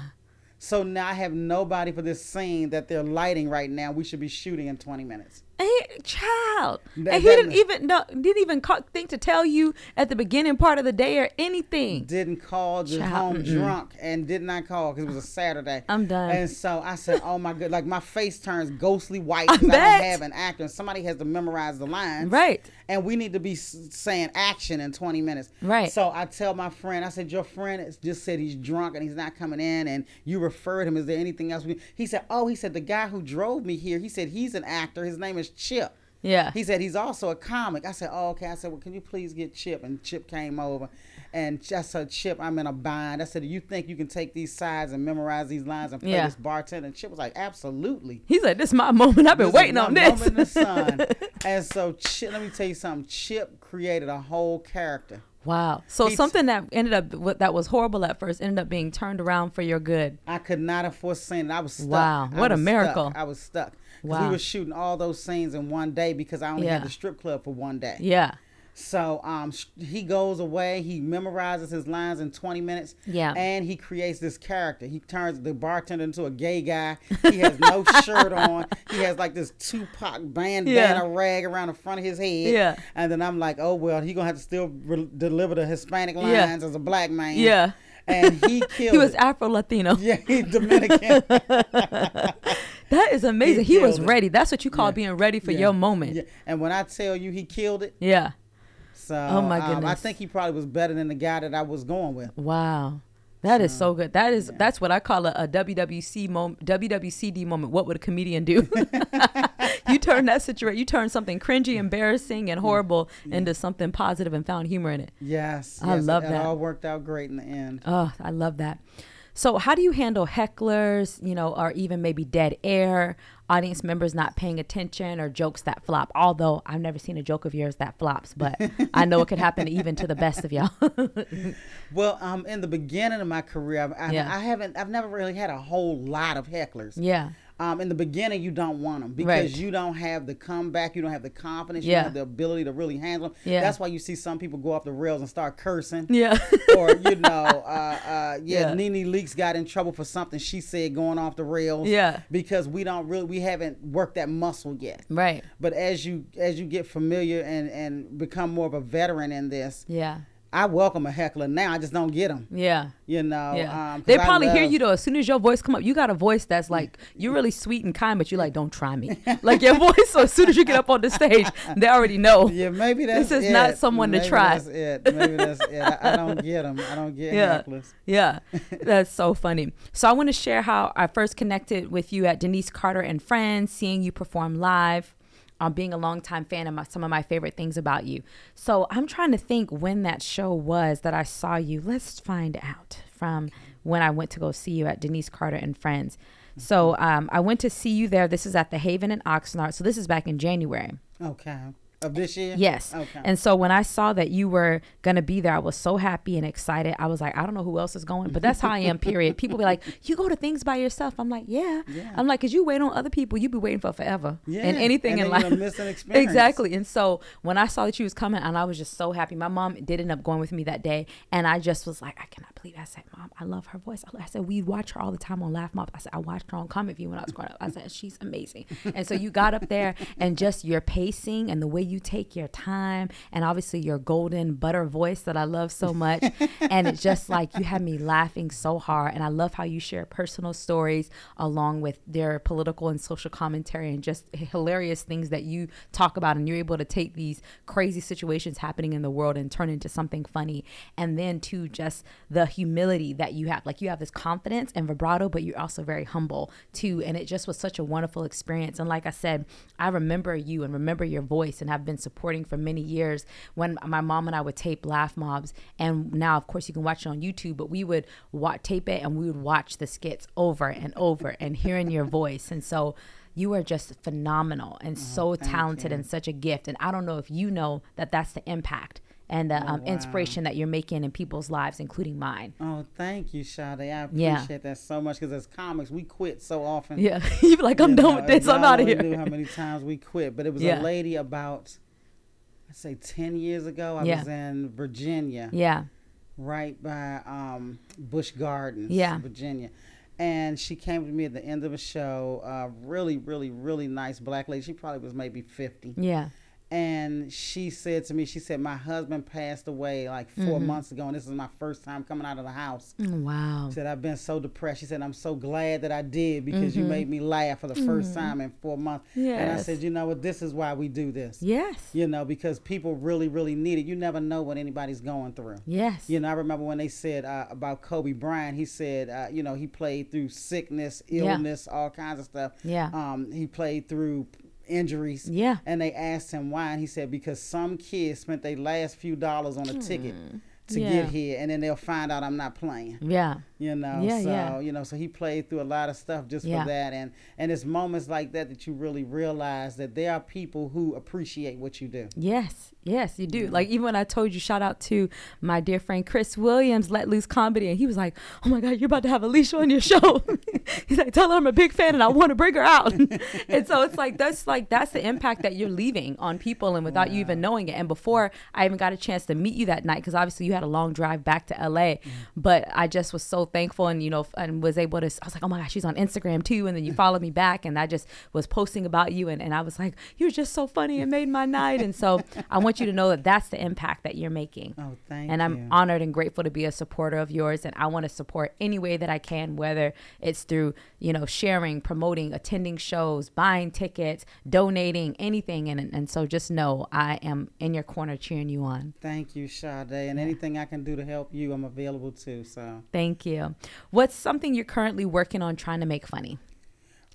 So now I have nobody for this scene that they're lighting right now. We should be shooting in 20 minutes. And he, child, That- and he didn't even no, didn't even ca- think to tell you at the beginning part of the day or anything. didn't call, just Child, home drunk, and did not I call because it was a Saturday. I'm done. And so I said, "Oh my god!" Like my face turns ghostly white. I 'cause I, don't have an actor, and somebody has to memorize the lines. Right. And we need to be saying action in 20 minutes. Right. So I tell my friend, I said, "Your friend just said he's drunk and he's not coming in, and you referred him. Is there anything else?" We-? He said, "Oh, he said the guy who drove me here. He said he's an actor. His name is Chip." Yeah. He said he's also a comic. I said, oh, okay. I said, well, can you please get Chip? And Chip came over. And just said, Chip, I'm in a bind. I said, do you think you can take these sides and memorize these lines and play Yeah. this bartender? And Chip was like, absolutely. He's like, "This is my moment. I've been This is waiting on this." moment in the sun. and so, Chip, let me tell you something. Chip created a whole character. wow. So He's- something that ended up that was horrible at first ended up being turned around for your good. I could not have foreseen it. I was stuck. Wow, what a miracle. Stuck. I was stuck. Wow. We were shooting all those scenes in one day because I only Yeah. had the strip club for one day. Yeah. So um, he goes away. He memorizes his lines in 20 minutes. Yeah. And he creates this character. He turns the bartender into a gay guy. He has no shirt on. He has like this Tupac bandana Yeah. rag around the front of his head. Yeah. And then I'm like, oh well, he gonna have to still re- deliver the Hispanic lines Yeah. as a black man. Yeah. And he killed. He was. Afro Latino. Yeah, he's Dominican. That is amazing. He, was it. ready. That's what you call Yeah. being ready for Yeah. your moment. Yeah. And when I tell you he killed it, Yeah. So Oh, my um, I think he probably was better than the guy that I was going with. Wow. That is so good. That is that's what I call a, a WWC moment, WWCD moment. What would a comedian do? you turn that situation, you turn something cringy, embarrassing, and horrible into something positive and found humor in it. Yes, I yes, love it, that. It all worked out great in the end. Oh, I love that. So, how do you handle hecklers, you know, or even maybe dead air, audience members not paying attention, or jokes that flop? Although I've never seen a joke of yours that flops, but I know it could happen even to the best of y'all. Well, um, in the beginning of my career, I've, I, Yeah. I haven't, I've never really had a whole lot of hecklers. yeah. Um, in the beginning, you don't want them because Right. you don't have the comeback, you don't have the confidence, you don't have the ability to really handle them. Yeah. That's why you see some people go off the rails and start cursing. Yeah. or you know, uh, uh, yeah, Yeah. NeNe Leakes got in trouble for something she said going off the rails. Yeah. because we don't really, we haven't worked that muscle yet. right. But as you as you get familiar and and become more of a veteran in this, Yeah. I welcome a heckler now. I just don't get them. Yeah. You know, Yeah. um, they probably hear you though. As soon as your voice come up, you got a voice that's like you're really sweet and kind, but you're like, don't try me. like your voice. So as soon as you get up on the stage, they already know. Yeah, maybe that's This is not it. someone to try. That's it. Maybe that's it. I, I don't get them. I don't get Yeah. hecklers. Yeah, that's so funny. So I want to share how I first connected with you at Denise Carter and Friends, seeing you perform live, um, being a longtime fan of my, some of my favorite things about you. So I'm trying to think when that show was that I saw you. Let's find out from when I went to go see you at Denise Carter and Friends. So um, I went to see you there. This is at the Haven in Oxnard. So this is back in January. Okay. Of this year? Yes. Okay. And so when I saw that you were gonna be there, I was so happy and excited. I was like, I don't know who else is going, but that's how I am. Period. People be like, you go to things by yourself. I'm like, yeah. Yeah. I'm like, cause you wait on other people, you be waiting for forever. Yeah. And anything And in life. miss an experience. exactly. And so when I saw that you was coming, and I was just so happy. My mom did end up going with me that day, and I just was like, I cannot believe. It. I said, Mom, I love her voice. I said, we watch her all the time on Laff Mobb. I said, I watched her on Comic View when I was growing up. I said, she's amazing. And so you got up there, and just your pacing and the way you take your time, and obviously your golden butter voice that I love so much, and it's just like you had me laughing so hard. And I love how you share personal stories along with their political and social commentary, and just hilarious things that you talk about, and you're able to take these crazy situations happening in the world and turn into something funny. And then to just the humility that you have, like you have this confidence and vibrato, but you're also very humble too. And it just was such a wonderful experience. And like I said, I remember you and remember your voice, and have been supporting for many years when my mom and I would tape Laff Mobb's. And now, of course, you can watch it on YouTube, but we would wa- tape it and we would watch the skits over and over and hearing your voice. And so you are just phenomenal and oh, so talented and such a gift. And I don't know if you know that that's the impact and the um, inspiration that you're making in people's lives, including mine. Oh, thank you, Sade. I Yeah. appreciate that so much because as comics, we quit so often. Yeah, you be like, I'm You done know, with this. I'm out of here. Knew how many times we quit, but it was Yeah. a lady about, I'd say, ten years ago. I Yeah. was in Virginia, Yeah, right by um, Busch Gardens, Yeah. Virginia, and she came to me at the end of a show. Uh, really, really, really nice black lady. She probably was maybe fifty. Yeah. And she said to me, she said, my husband passed away like 4 Mm-hmm. months ago, and this is my first time coming out of the house. Mm, Wow. She said, I've been so depressed. She said, I'm so glad that I did because you made me laugh for the first time in four months. Yes. And I Mm-hmm. Said, you know what? This is why we do this. Yes. You know, because people really, really need it. You never know what anybody's going through. Yes. You know, I remember when they said uh, about Kobe Bryant. He said, uh, you know, he played through sickness, Yeah. illness, all kinds of stuff. Yeah. Um, he played through injuries. Yeah. And they asked him why, and he said because some kids spent their last few dollars on a ticket to Hmm. Yeah. get here, and then they'll find out I'm not playing. Yeah. You know, Yeah, so yeah. you know, so he played through a lot of stuff just Yeah. for that, and and it's moments like that that you really realize that there are people who appreciate what you do. Yes, yes, you do. Mm-hmm. Like even when I told you, shout out to my dear friend Chris Williams, Let Loose Comedy, and he was like, "Oh my God, you're about to have Alycia on your show." He's like, "Tell her I'm a big fan and I want to bring her out." and so it's like that's like that's the impact that you're leaving on people, and without you even knowing it. And before I even got a chance to meet you that night, because obviously you had a long drive back to LA, mm-hmm. but I just was so thankful and you know and was able to. I was like, "Oh my gosh, she's on Instagram too," and then you followed me back, and I just was posting about you, and, and I was like, "You're just so funny and made my night." And so I want you to know that that's the impact that you're making. Oh, thank you and I'm you. honored and grateful to be a supporter of yours. And I want to support any way that I can, whether it's through, you know, sharing, promoting, attending shows, buying tickets, donating, anything. And, and so just know I am in your corner cheering you on. Thank you, Sade, and anything I can do to help you, I'm available too. So, Thank you. What's something you're currently working on trying to make funny?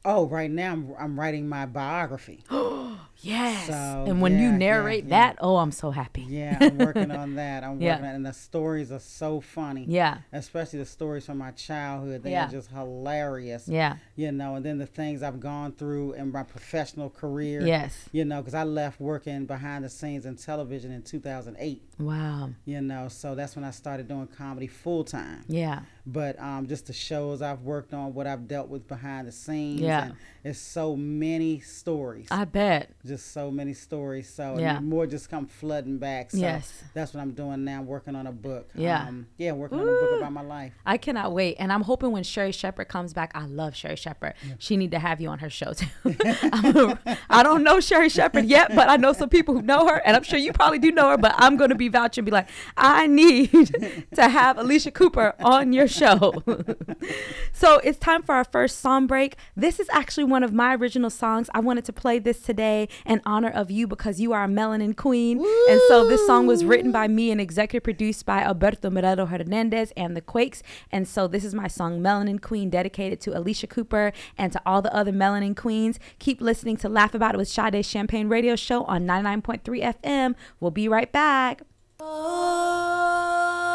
oh, right now I'm, I'm writing my biography. Yes. So, and when you yeah, yeah, narrate yeah. that, oh, I'm so happy. Yeah, I'm working on that. I'm Yeah. working on, and the stories are so funny. Yeah. especially the stories from my childhood. They Yeah. are just hilarious. Yeah. you know, and then the things I've gone through in my professional career. Yes. you know, because I left working behind the scenes in television in 2008. Wow. You know, so that's when I started doing comedy full time. Yeah. But um, just the shows I've worked on, what I've dealt with behind the scenes, Yeah. and it's so many stories. I bet. just so many stories. So Yeah. more just come flooding back. So Yes. that's what I'm doing now, working on a book. Yeah. um, yeah, working on a book about my life. I cannot wait, and I'm hoping when Sherri Shepherd comes back, I love Sherri Shepherd. She need to have you on her show too. I'm a- I don't know Sherri Shepherd yet, but I know some people who know her, and I'm sure you probably do know her. But I'm going to be vouching, and be like, I need to have Alycia Cooper on your show. so it's time for our first song break. This is actually one of my original songs. I wanted to play this today in honor of you because you are a melanin queen, and so this song was written by me and executive produced by Alberto Moreno Hernandez and the Quakes. And so this is my song Melanin Queen dedicated to Alycia Cooper and to all the other melanin queens. Keep listening to Laugh About It with Sade Champagne Radio Show on 99.3 FM. We'll be right back. I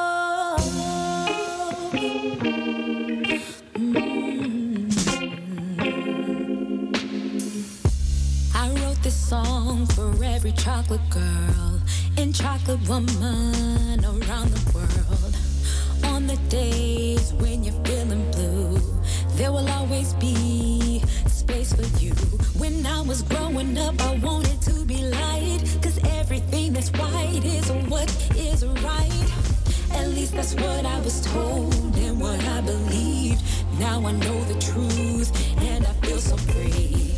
every chocolate girl and chocolate woman around the world. On the days when you're feeling blue, there will always be space for you. When I was growing up, I wanted to be light, cause everything that's white is what is right. At least that's what I was told and what I believed. Now I know the truth and I feel so free.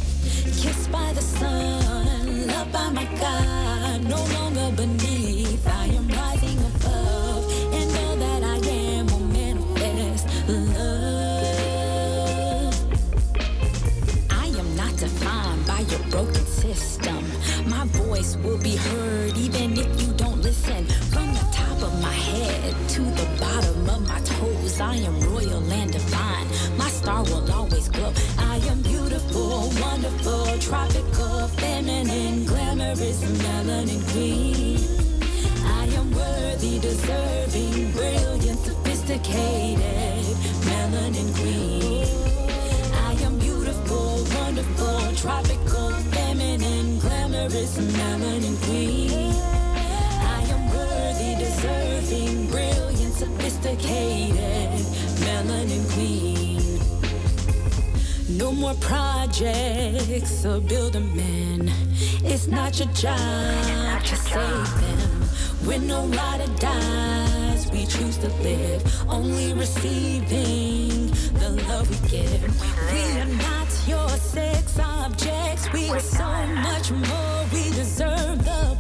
Kissed by the sun, loved by my God, no longer beneath. Sophisticated, melanin queen. I am beautiful, wonderful, tropical, feminine, glamorous, melanin queen. I am worthy, deserving, brilliant, sophisticated, melanin queen. No more projects or building men. It's not your job to save them. When no rider dies, we choose to live, only receiving the love we give. We are not your sex objects, we are so much more. We deserve the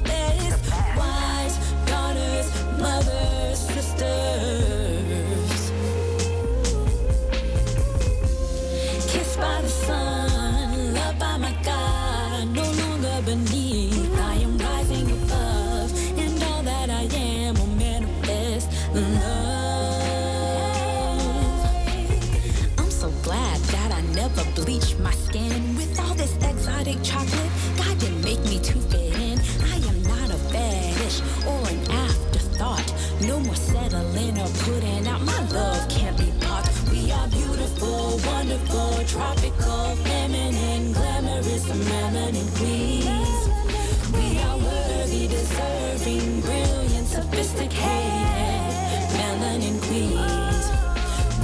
sophisticated, melanin queens.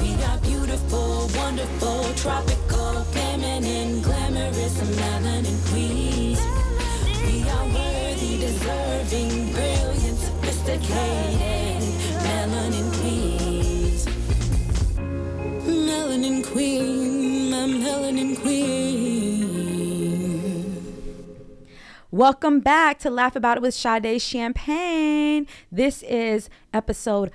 We are beautiful, wonderful, tropical, feminine, glamorous, melanin queens. We are worthy, deserving, brilliant, sophisticated, melanin queens. Melanin queen, my melanin queen. Welcome back to Laugh About It with Sade Champagne. This is episode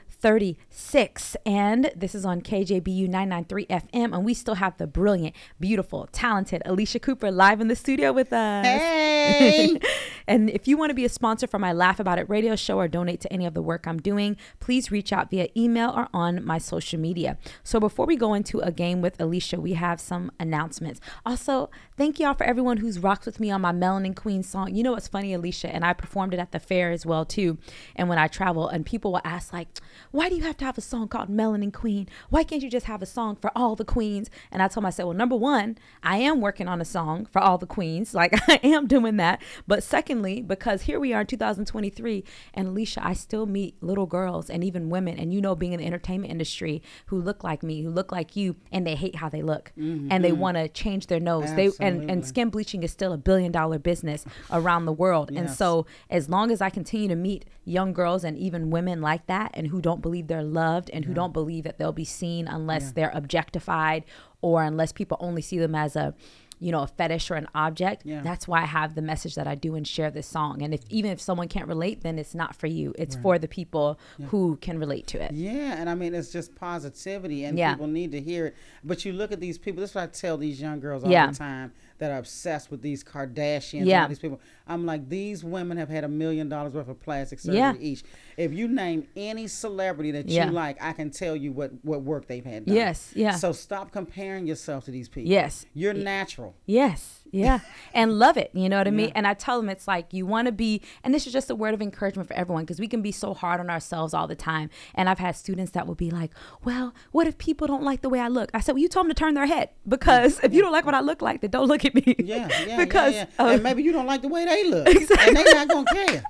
36, and this is on KJBU 993 FM. And we still have the brilliant, beautiful, talented Alycia Cooper live in the studio with us. Hey. and if you want to be a sponsor for my Laugh About It radio show or donate to any of the work I'm doing, please reach out via email or on my social media. So before we go into a game with Alycia, we have some announcements. Also, thank y'all for everyone who's rocked with me on my Melanin Queen song. You know what's funny, Alycia, and I performed it at the fair as well too. And when I travel, and people will ask like, "Why do you have to have a song called Melanin Queen? Why can't you just have a song for all the queens?" And I told myself, well, number one, I am working on a song for all the queens, like I am doing that. But secondly, because here we are in 2023, and Alycia, I still meet little girls and even women, and you know, being in the entertainment industry, who look like me, who look like you, and they hate how they look, mm-hmm. and they want to change their nose. They and and skin bleaching is still a billion dollar business around the world. And so as long as I continue to meet young girls and even women like that and who don't believe they're loved and who don't believe that they'll be seen unless they're objectified or unless people only see them as a you know a fetish or an object Yeah. that's why i have the message that i do and share this song and if even if someone can't relate then it's not for you it's for the people who can relate to it Yeah, and I mean it's just positivity, and Yeah. people need to hear it. But you look at these people. This is what I tell these young girls all Yeah. the time that are obsessed with these Kardashians. Yeah. and all these people. I'm like, these women have had a million dollars worth of plastic surgery Yeah. each. If you name any celebrity that Yeah. you like, I can tell you what what work they've had done. Yes, yeah. So stop comparing yourself to these people. Yes. You're natural. Yes. Yeah. and love it. You know what I mean? And I tell them it's like you want to be, and this is just a word of encouragement for everyone because we can be so hard on ourselves all the time. And I've had students that will be like, well, what if people don't like the way I look? I said, well, you told them to turn their head because if you don't like what I look like, then don't look at me. Yeah, yeah, because yeah, yeah. uh, and maybe you don't like the way they look, and they're not gonna care.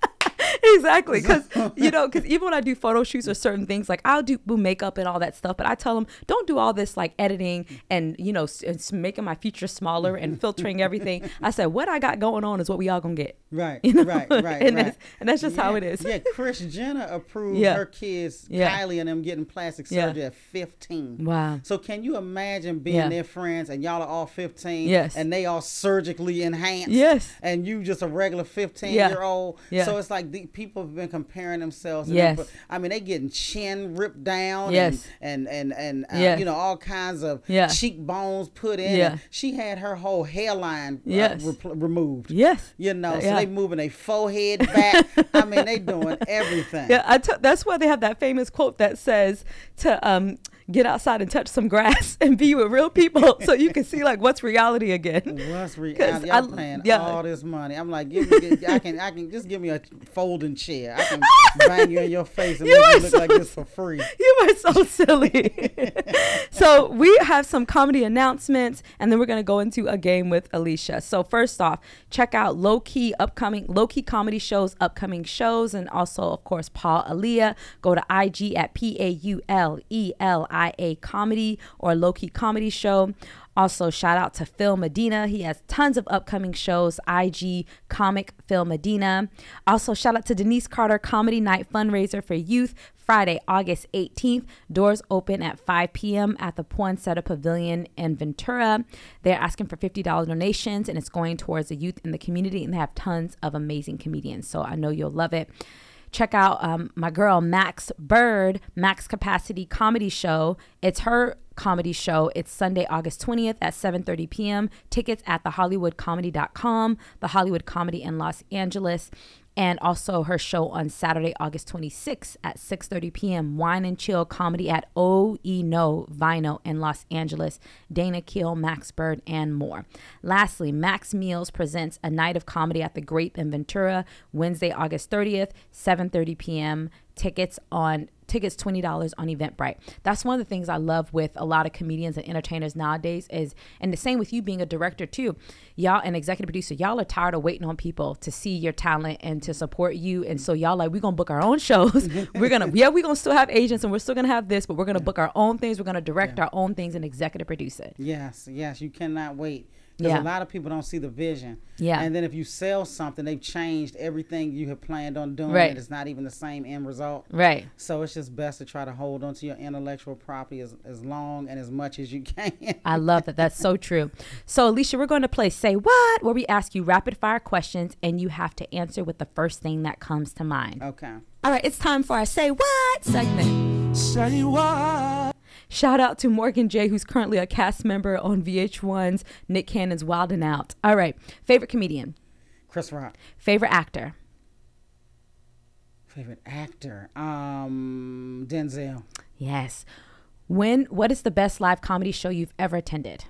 exactly because you know because even when i do photo shoots or certain things like i'll do makeup and all that stuff but i tell them don't do all this like editing and you know s- and making my features smaller and filtering everything i said what i got going on is what we all gonna get Right, You know? right, right, and right. that's and that's just how it is Yeah, Kris Jenner approved Yeah. her kids, Yeah. Kylie and them, getting plastic Yeah. surgery at 15. Wow. So can you imagine being Yeah. their friends and y'all are all 15? Yes. And they all surgically enhanced. Yes. And you just a regular 15 Yeah. year old. Yeah. So it's like the people have been comparing themselves. Yes. them, I mean, they getting chin ripped down. Yes. And and and, and uh, Yeah. you know all kinds of Yeah. cheekbones put in. Yeah. She had her whole hairline uh, Yes. repl- removed. yes You know, so Yeah. they moving their forehead back. I mean, they doing everything. yeah I t- that's why they have that famous quote that says to um get outside and touch some grass and be with real people so you can see like what's reality again What's reality? Y'all I- paying yeah. all this money. I'm like, give me, get- I can, I can just give me a folding chair. I can bang you in your face and You make you look so like this for free. You are so silly. so we have some comedy announcements, and then we're gonna go into a game with Alycia. So first off, check out low key upcoming low key comedy shows, upcoming shows, and also of course Paul Elia. Go to IG at P A U L E L I A comedy or low key comedy show. Also, shout out to Phil Medina. He has tons of upcoming shows. IG Comic Phil Medina. Also, shout out to Denise Carter Comedy Night fundraiser for youth. Friday, August 18th. Doors open at 5 p.m. at the Poinsettia Pavilion in Ventura. They're asking for $50 donations and it's going towards the youth in the community. And they have tons of amazing comedians. So I know you'll love it check out um, my girl Max Bird, Max Capacity Comedy Show. It's her comedy show. It's Sunday, August 20th at 7:30 p.m. Tickets at thehollywoodcomedy.com, the Hollywood Comedy in Los Angeles and also her show on Saturday, August 26th at 6:30 p.m. Wine and Chill Comedy at O E No Vino in Los Angeles. Dana Keel, Max Bird, and more. Lastly, Max Meals presents a night of comedy at the Grape in Ventura, Wednesday, August 30th, 7:30 p.m. Tickets on tickets $20 on Eventbrite. That's one of the things I love with a lot of comedians and entertainers nowadays is and the same with you being a director too. Y'all an executive producer, y'all are tired of waiting on people to see your talent and to support you. And so y'all like we're gonna book our own shows. we're gonna yeah, we're gonna still have agents and we're still gonna have this, but we're gonna book our own things. We're gonna direct Yeah. our own things and executive produce it. Yes, yes, you cannot wait. Because Yeah. a lot of people don't see the vision. Yeah. And then if you sell something, they've changed everything you have planned on doing. Right. And it's not even the same end result. Right. So it's just best to try to hold on to your intellectual property as, as long and as much as you can. I love that. That's so true. So, Alycia, we're going to play Say What, where we ask you rapid fire questions and you have to answer with the first thing that comes to mind. okay. All right, it's time for our Say What segment. Say what? Shout out to Morgan J, who's currently a cast member on VH1's Nick Cannon's Wild and Out. All right, favorite comedian, Chris Rock. favorite actor, Favorite actor. Um Denzel. yes. When what is the best live comedy show you've ever attended?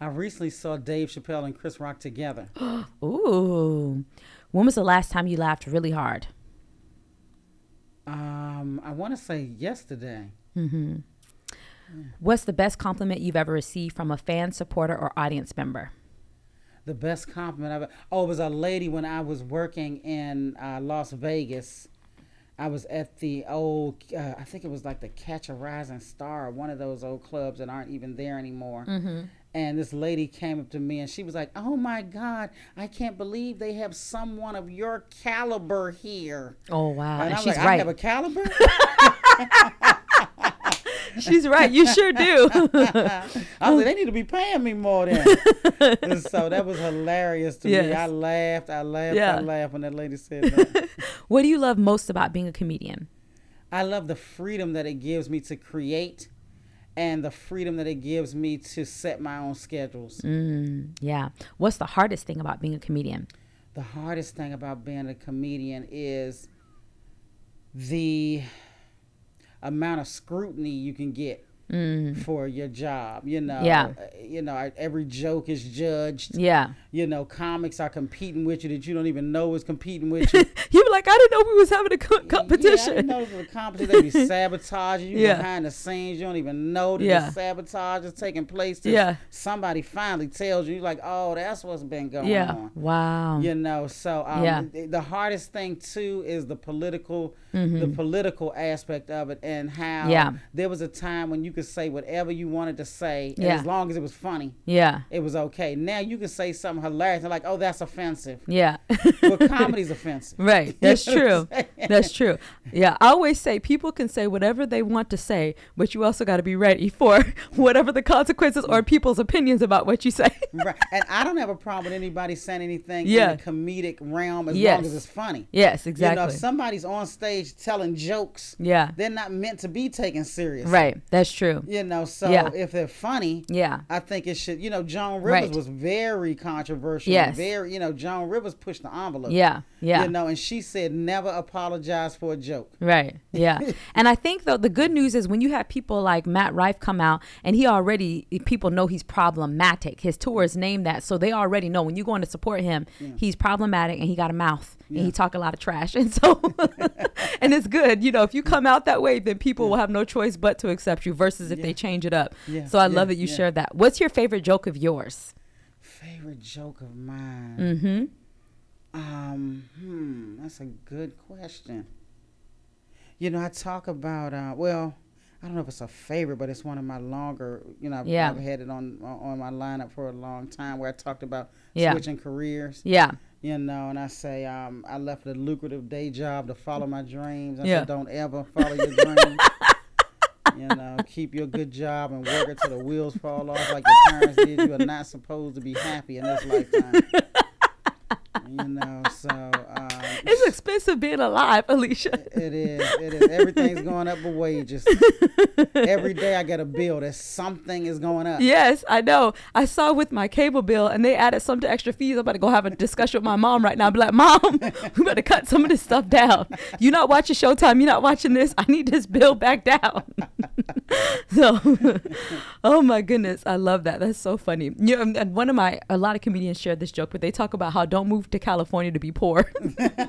I recently saw Dave Chappelle and Chris Rock together. Ooh, when was the last time you laughed really hard? Um, I want to say yesterday. What's the best compliment you've ever received from a fan, supporter, or audience member? The best compliment I've oh, it was a lady when I was working in uh, Las Vegas. I was at the old, uh, I think it was like the Catch a Rising Star, one of those old clubs that aren't even there anymore. And this lady came up to me and she was like, "Oh my God, I can't believe they have someone of your caliber here." Oh wow, And, and, she's like, "I have a caliber." she's right. You sure do. I was like, they need to be paying me more then. and so that was hilarious to me. I laughed, I laughed, Yeah. I laughed when that lady said that. what do you love most about being a comedian? I love the freedom that it gives me to create and the freedom that it gives me to set my own schedules. Mm, yeah. What's the hardest thing about being a comedian? The hardest thing about being a comedian is the amount of scrutiny you can get for your job. You know, Mm. Yeah. Uh, you know, every joke is judged. Yeah. You know, comics are competing with you that you don't even know is competing with you. You like, I didn't know we was having a co- Yeah, I competition. know it was a competition. They be sabotaging you Yeah. behind the scenes. You don't even know that Yeah. the sabotage is taking place. Yeah. Somebody finally tells you, like, oh, that's what's been going yeah. on. Wow. You know, so um, Yeah. th- the hardest thing too is the political, the Mm-hmm. political aspect of it, and how Yeah. there was a time when you could say whatever you wanted to say, Yeah. as long as it was funny, Yeah. it was okay. Now you can say something hilarious, and like, oh, that's offensive. Yeah. But comedy's offensive. Right. That's You know true. what I'm saying? That's true. Yeah. I always say people can say whatever they want to say, but you also got to be ready for whatever the consequences or people's opinions about what you say. right. And I don't have a problem with anybody saying anything Yeah. in the comedic realm as Yes. long as it's funny. yes, exactly. You know, if somebody's on stage telling jokes, yeah. they're not meant to be taken serious. Right. That's true. You know, so Yeah. if they're funny, Yeah. I think it should. You know, Joan Rivers Right. was very controversial. Yes. Very, you know, Joan Rivers pushed the envelope. Yeah. Yeah. You know, and she said never apologize for a joke. Right. Yeah. and I think though the good news is when you have people like Matt Rife come out and he already people know he's problematic. His tour is named that, so they already know when you're going to support him, he's problematic and he got a mouth and he talk a lot of trash. And so and it's good. You know, if you come out that way, then people will have no choice but to accept you versus if they change it up. Yeah, So I yeah, love that you yeah. shared that. What's your favorite joke of yours? Favorite joke of mine. Mm-hmm. Um, hmm, that's a good question. You know, I talk about uh, well, I don't know if it's a favorite, but it's one of my longer. You know, I've, Yeah. I've had it on on my lineup for a long time where I talked about Yeah. switching careers. Yeah. You know, and I say, um, I left a lucrative day job to follow my dreams. I Yeah. said, don't ever follow your dreams. you know, keep your good job and work until the wheels fall off like your parents did. You are not supposed to be happy in this lifetime. You know, so It's expensive being alive, Alycia. it is. It is. Everything's going up with wages. Every day I get a bill that something is going up. Yes, I know. I saw with my cable bill and they added some to extra fees. I'm about to go have a discussion with my mom right now. Be like, Mom, we better cut some of this stuff down. You're not watching Showtime. You're not watching this. I need this bill back down. so, oh my goodness, I love that. That's so funny. You know, and one of my, a lot of comedians share this joke, but they talk about how don't move to California to be poor.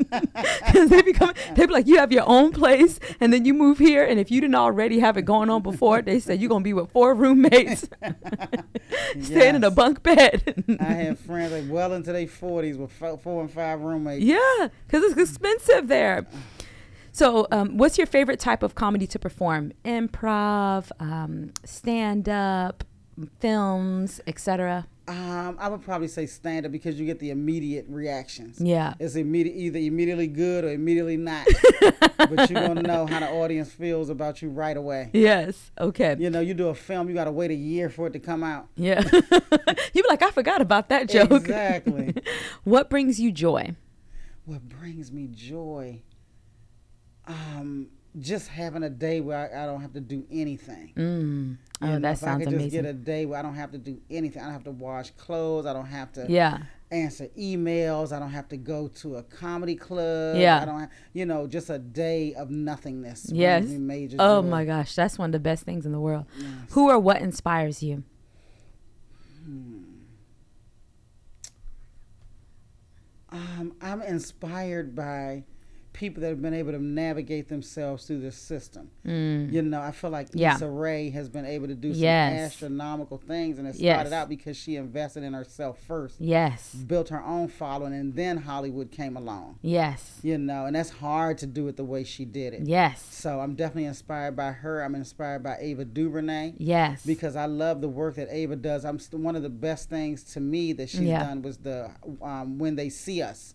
Because they become, they be like, you have your own place, and then you move here, and if you didn't already have it going on before, they said you're gonna be with four roommates, staying in a bunk bed. I have friends like well into their forties with four and five roommates. yeah, because it's expensive there. So, um, what's your favorite type of comedy to perform? Improv, um, stand up, films, etc. Um, I would probably say stand up because you get the immediate reactions. Yeah. It's immediate, either immediately good or immediately not. but you're gonna know how the audience feels about you right away. Yes. Okay. You know, you do a film, you gotta wait a year for it to come out. Yeah. you be like, I forgot about that joke. Exactly. what brings you joy? what brings me joy? Um, just having a day where I, I don't have to do anything. Mm. Oh, You know, that if I sounds could just get a day where I don't have to do anything. I don't have to wash clothes. I don't have to yeah. answer emails. I don't have to go to a comedy club. Yeah. I don't have, you know, just a day of nothingness. Yes. major Oh joy. my gosh, that's one of the best things in the world. Yes. Who or what inspires you? Um, I'm inspired by people that have been able to navigate themselves through this system. You know, I feel like Mm. Yeah. Issa Rae has been able to do some Yes. astronomical things, and it Yes. started out because she invested in herself first, Yes. built her own following, and then Hollywood came along. Yes. You know, and that's hard to do it the way she did it. Yes. So I'm definitely inspired by her. I'm inspired by Ava DuVernay Yes. because I love the work that Ava does. I'm st- one of the best things to me that she's Yeah. done was the um, When They See Us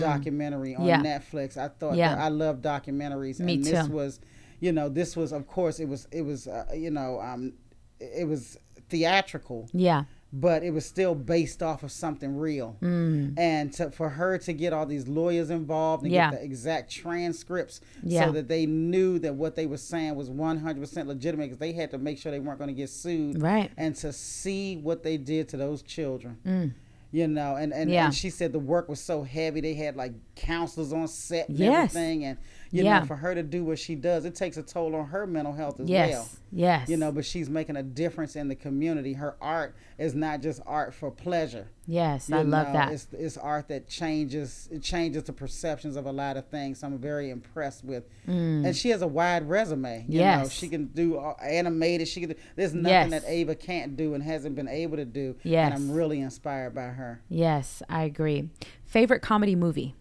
documentary on Mm. Yeah. Netflix. I thought Yeah. I love documentaries, Me and this too. was, you know, this was of course it was it was uh, you know um, it was theatrical, yeah. but it was still based off of something real. Mm. And to, for her to get all these lawyers involved and Yeah. get the exact transcripts Yeah. so that they knew that what they were saying was 100% legitimate because they had to make sure they weren't going to get sued. Right. And to see what they did to those children. You know, and, and. Yeah. and she said the work was so heavy. They had like counselors on set and Yes. everything. And, you Yeah. know, for her to do what she does, it takes a toll on her mental health as Yes. well Yes. you know but she's making a difference in the community her art is not just art for pleasure Yes. you I love that. it's, it's art that changes it changes the perceptions of a lot of things i'm very impressed with and she has a wide resume you know Mm. Yes. she can do uh, animated she can do, there's nothing Yes. that ava can't do and hasn't been able to do Yes. and i'm really inspired by her Yes, I agree. Favorite comedy movie?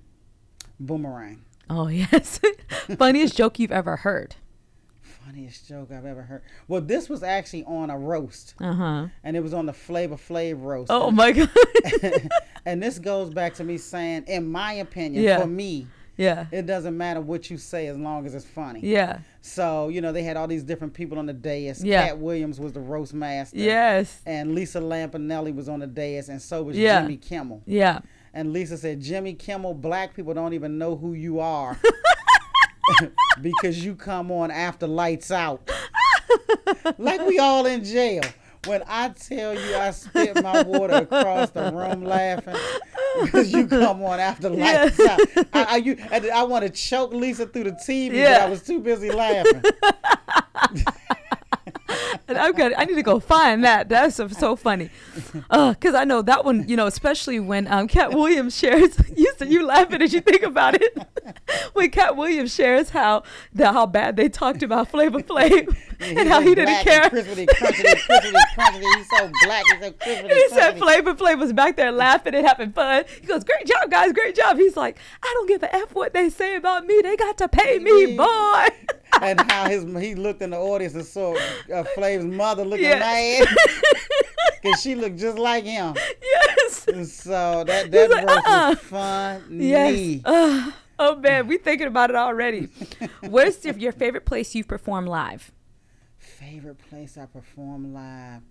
boomerang Oh yes. Funniest joke you've ever heard? funniest joke i've ever heard well this was actually on a roast Uh huh. and it was on the flavor flav roast Oh my god. and this goes back to me saying in my opinion Yeah. for me yeah. it doesn't matter what you say as long as it's funny. Yeah. So, you know, they had all these different people on the dais. Yeah. Katt Williams was the roast master. Yes. And Lisa Lampanelli was on the dais, and so was Yeah. Jimmy Kimmel. Yeah. And Lisa said, Jimmy Kimmel, black people don't even know who you are because you come on after lights out. like we all in jail. When I tell you I spit my water across the room laughing because you come on after lights out. I, I, you, and I want to choke Lisa through the TV, but I was too busy laughing. And I'm gonna, I need to go find that. That's so, so funny. Uh, cause I know that one, you know, especially when um Katt Williams shares, you you laughing as you think about it. when Katt Williams shares how the how bad they talked about Flavor Flav and how he didn't care. And crispity, crunchy, crispity, crunchy. He's so black. He's so crispity, he said. Flavor Flav was back there laughing and having fun. He goes, "Great job, guys! Great job!" He's like, "I don't give a f what they say about me. They got to pay Me. boy." And how his he looked in the audience and saw uh, Flav's mother looking Yes. mad because she looked just like him. yes. so that that like, roast uh-uh. was funny. Yes. Ugh. oh man, we thinking about it already. Where's your, your favorite place you've performed live? Favorite place I perform live.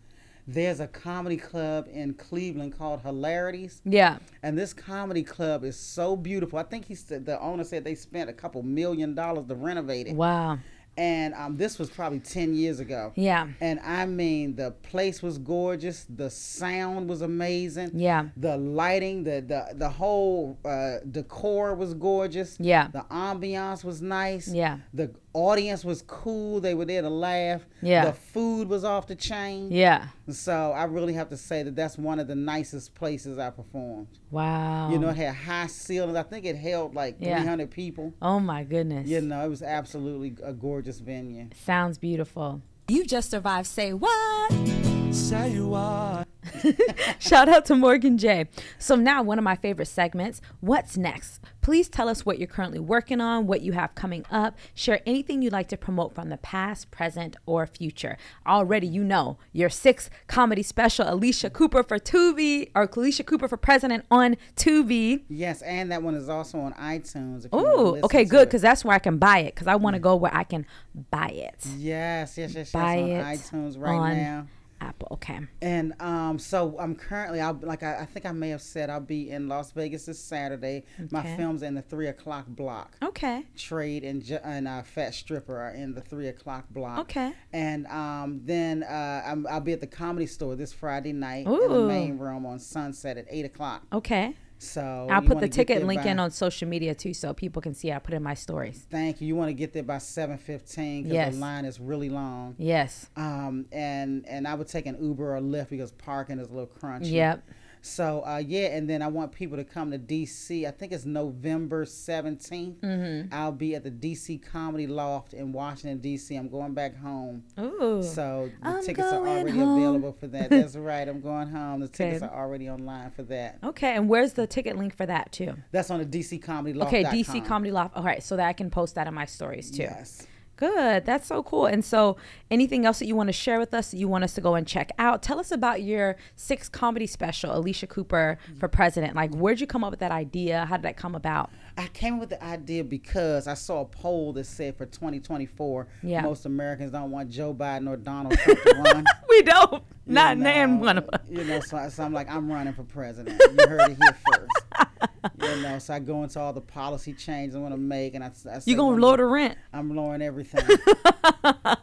There's a comedy club in Cleveland called Hilarities. Yeah. And this comedy club is so beautiful. I think he said the owner said they spent a couple million dollars to renovate it. Wow. And um, this was probably ten years ago. Yeah. And I mean, the place was gorgeous. The sound was amazing. Yeah. The lighting, the the the whole uh, decor was gorgeous. Yeah. The ambiance was nice. Yeah. The audience was cool. They were there to laugh. Yeah. The food was off the chain. Yeah. So I really have to say that that's one of the nicest places I performed. Wow. You know, it had high ceilings. I think it held like Yeah. 300 people. Oh my goodness. You know, it was absolutely a gorgeous venue. Sounds beautiful. You just survived Say What? Say you are. Shout out to Morgan J. So now one of my favorite segments, What's Next? Please tell us what you're currently working on, what you have coming up. Share anything you'd like to promote from the past, present, or future. Already you know your sixth comedy special, Alycia Cooper for Tubi, or Alycia Cooper for President on Tubi. Yes, and that one is also on iTunes. if Ooh, okay, good, because that's where I can buy it, because I want to mm. go where I can buy it. Yes, yes, yes, yes. Buy on it iTunes right on now. Apple. Okay. And um, so I'm currently, I'll, like I, I think I may have said, I'll be in Las Vegas this Saturday. Okay. My film's in the three o'clock block. Okay. Trade and and uh, Fat Stripper are in the three o'clock block. Okay. And um, then uh, I'm, I'll be at the Comedy Store this Friday night in the main room on Sunset at eight o'clock. Okay. So I'll put the ticket link by- in on social media too, so people can see. I put in my stories. Thank you. You want to get there by seven fifteen because Yes. the line is really long. Yes. Um, and and I would take an Uber or Lyft because parking is a little crunchy. Yep. So uh, yeah, and then I want people to come to DC. I think it's November 17th. Mm-hmm. I'll be at the DC Comedy Loft in Washington D.C. I'm going back home. Ooh. So the I'm tickets are going already home. available for that. That's right. I'm going home. The tickets are already online for that. Okay, and where's the ticket link for that too? That's on the DC Comedy Loft. Okay, DC Comedy Loft. All right, so that I can post that in my stories too. Yes. Good. That's so cool. And so, anything else that you want to share with us that you want us to go and check out? Tell us about your sixth comedy special, Alycia Cooper for President. Like, where'd you come up with that idea? How did that come about? I came up with the idea because I saw a poll that said for 2024, Yeah. most Americans don't want Joe Biden or Donald Trump to run. We don't. You Not name one of us. You know, so, so I'm like, I'm running for president. You heard it here first. you know, so I go into all the policy changes I want to make, and I, I You gonna lower the rent? I'm lowering everything.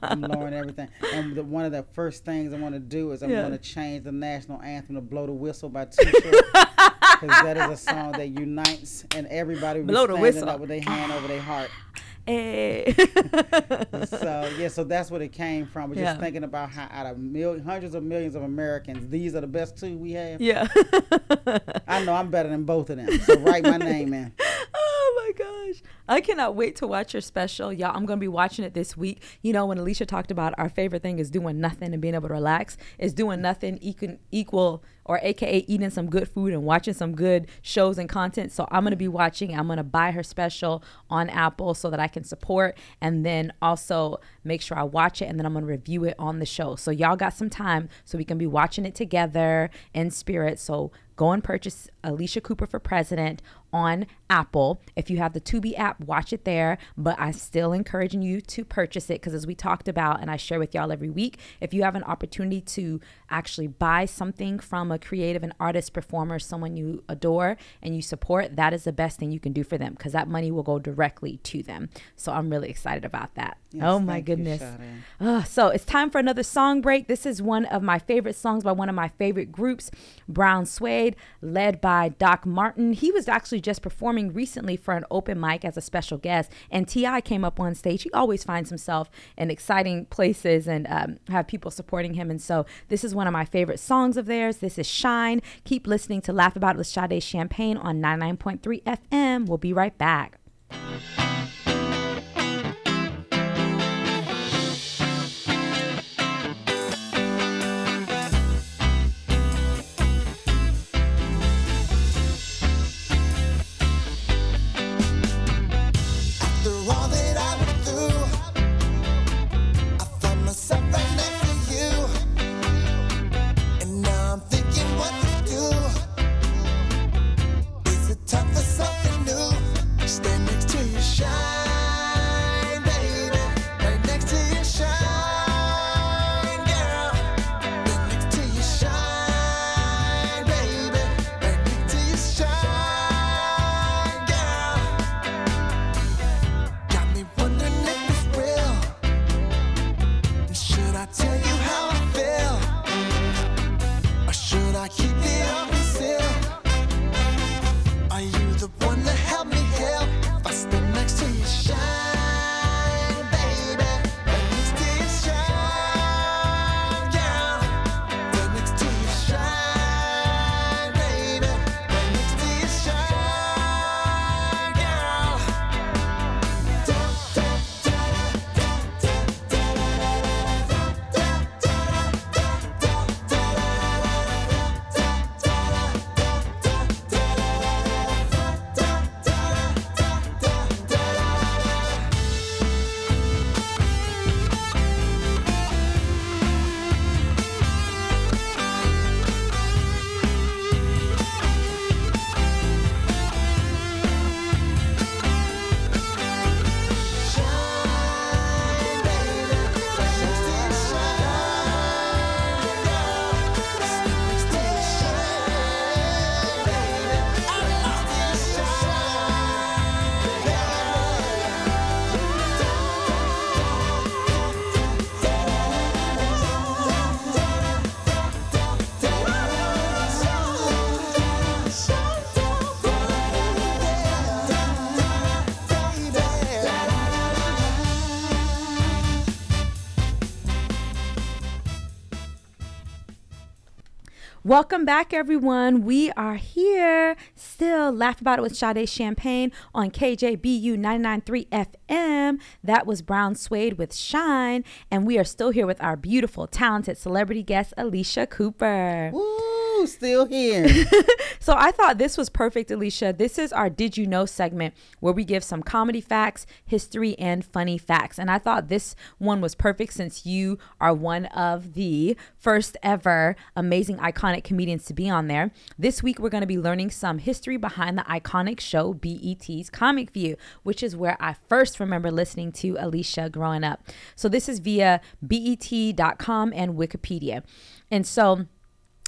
I'm lowering everything. And the, one of the first things I want to do is I'm Yeah. going to change the national anthem to "Blow the Whistle" by Too Short. Because that is a song that unites, and everybody will Blow standing whistle. up with their hand over their heart. Hey. Eh. So yeah, so that's what it came from. We're Yeah. just thinking about how out of mil- hundreds of millions of Americans, these are the best two we have. yeah. I know I'm better than both of them. So write my name in. Oh my gosh. I cannot wait to watch your special. Y'all, I'm going to be watching it this week. You know, when Alycia talked about our favorite thing is doing nothing and being able to relax, is doing nothing equal, or AKA eating some good food and watching some good shows and content. So I'm going to be watching. I'm going to buy her special on Apple so that I can support and then also make sure I watch it and then I'm going to review it on the show. So y'all got some time so we can be watching it together in spirit. So go and purchase Alycia Cooper for President on Apple. If you have the Tubi app, watch it there. But I'm still encouraging you to purchase it because, as we talked about, and I share with y'all every week, if you have an opportunity to actually buy something from a creative and artist, performer, someone you adore and you support, that is the best thing you can do for them because that money will go directly to them. So I'm really excited about that. Yes, oh my you, goodness. Uh, so it's time for another song break. This is one of my favorite songs by one of my favorite groups, Brown Suede, led by Doc Martin. He was actually just performing recently for an open mic as a special guest, and Ti came up on stage. He always finds himself in exciting places and um, have people supporting him. And so this is one of my favorite songs of theirs. This is Shine. Keep listening to Laugh About It with Sade Champagne on 99.3 FM. We'll be right back. Welcome back, everyone. We are here still. Laugh About It with Sade Champagne on KJBU 99.3 FM. That was Brown Suede with Shine. And we are still here with our beautiful, talented celebrity guest, Alycia Cooper. Woo, still here. So I thought this was perfect, Alycia. This is our Did You Know segment where we give some comedy facts, history, and funny facts. And I thought this one was perfect since you are one of the first ever amazing, iconic comedians to be on there. This week, we're going to be learning some history behind the iconic show BET's Comic View, which is where I first remember listening to Alycia growing up. So this is via BET.com and Wikipedia. And so,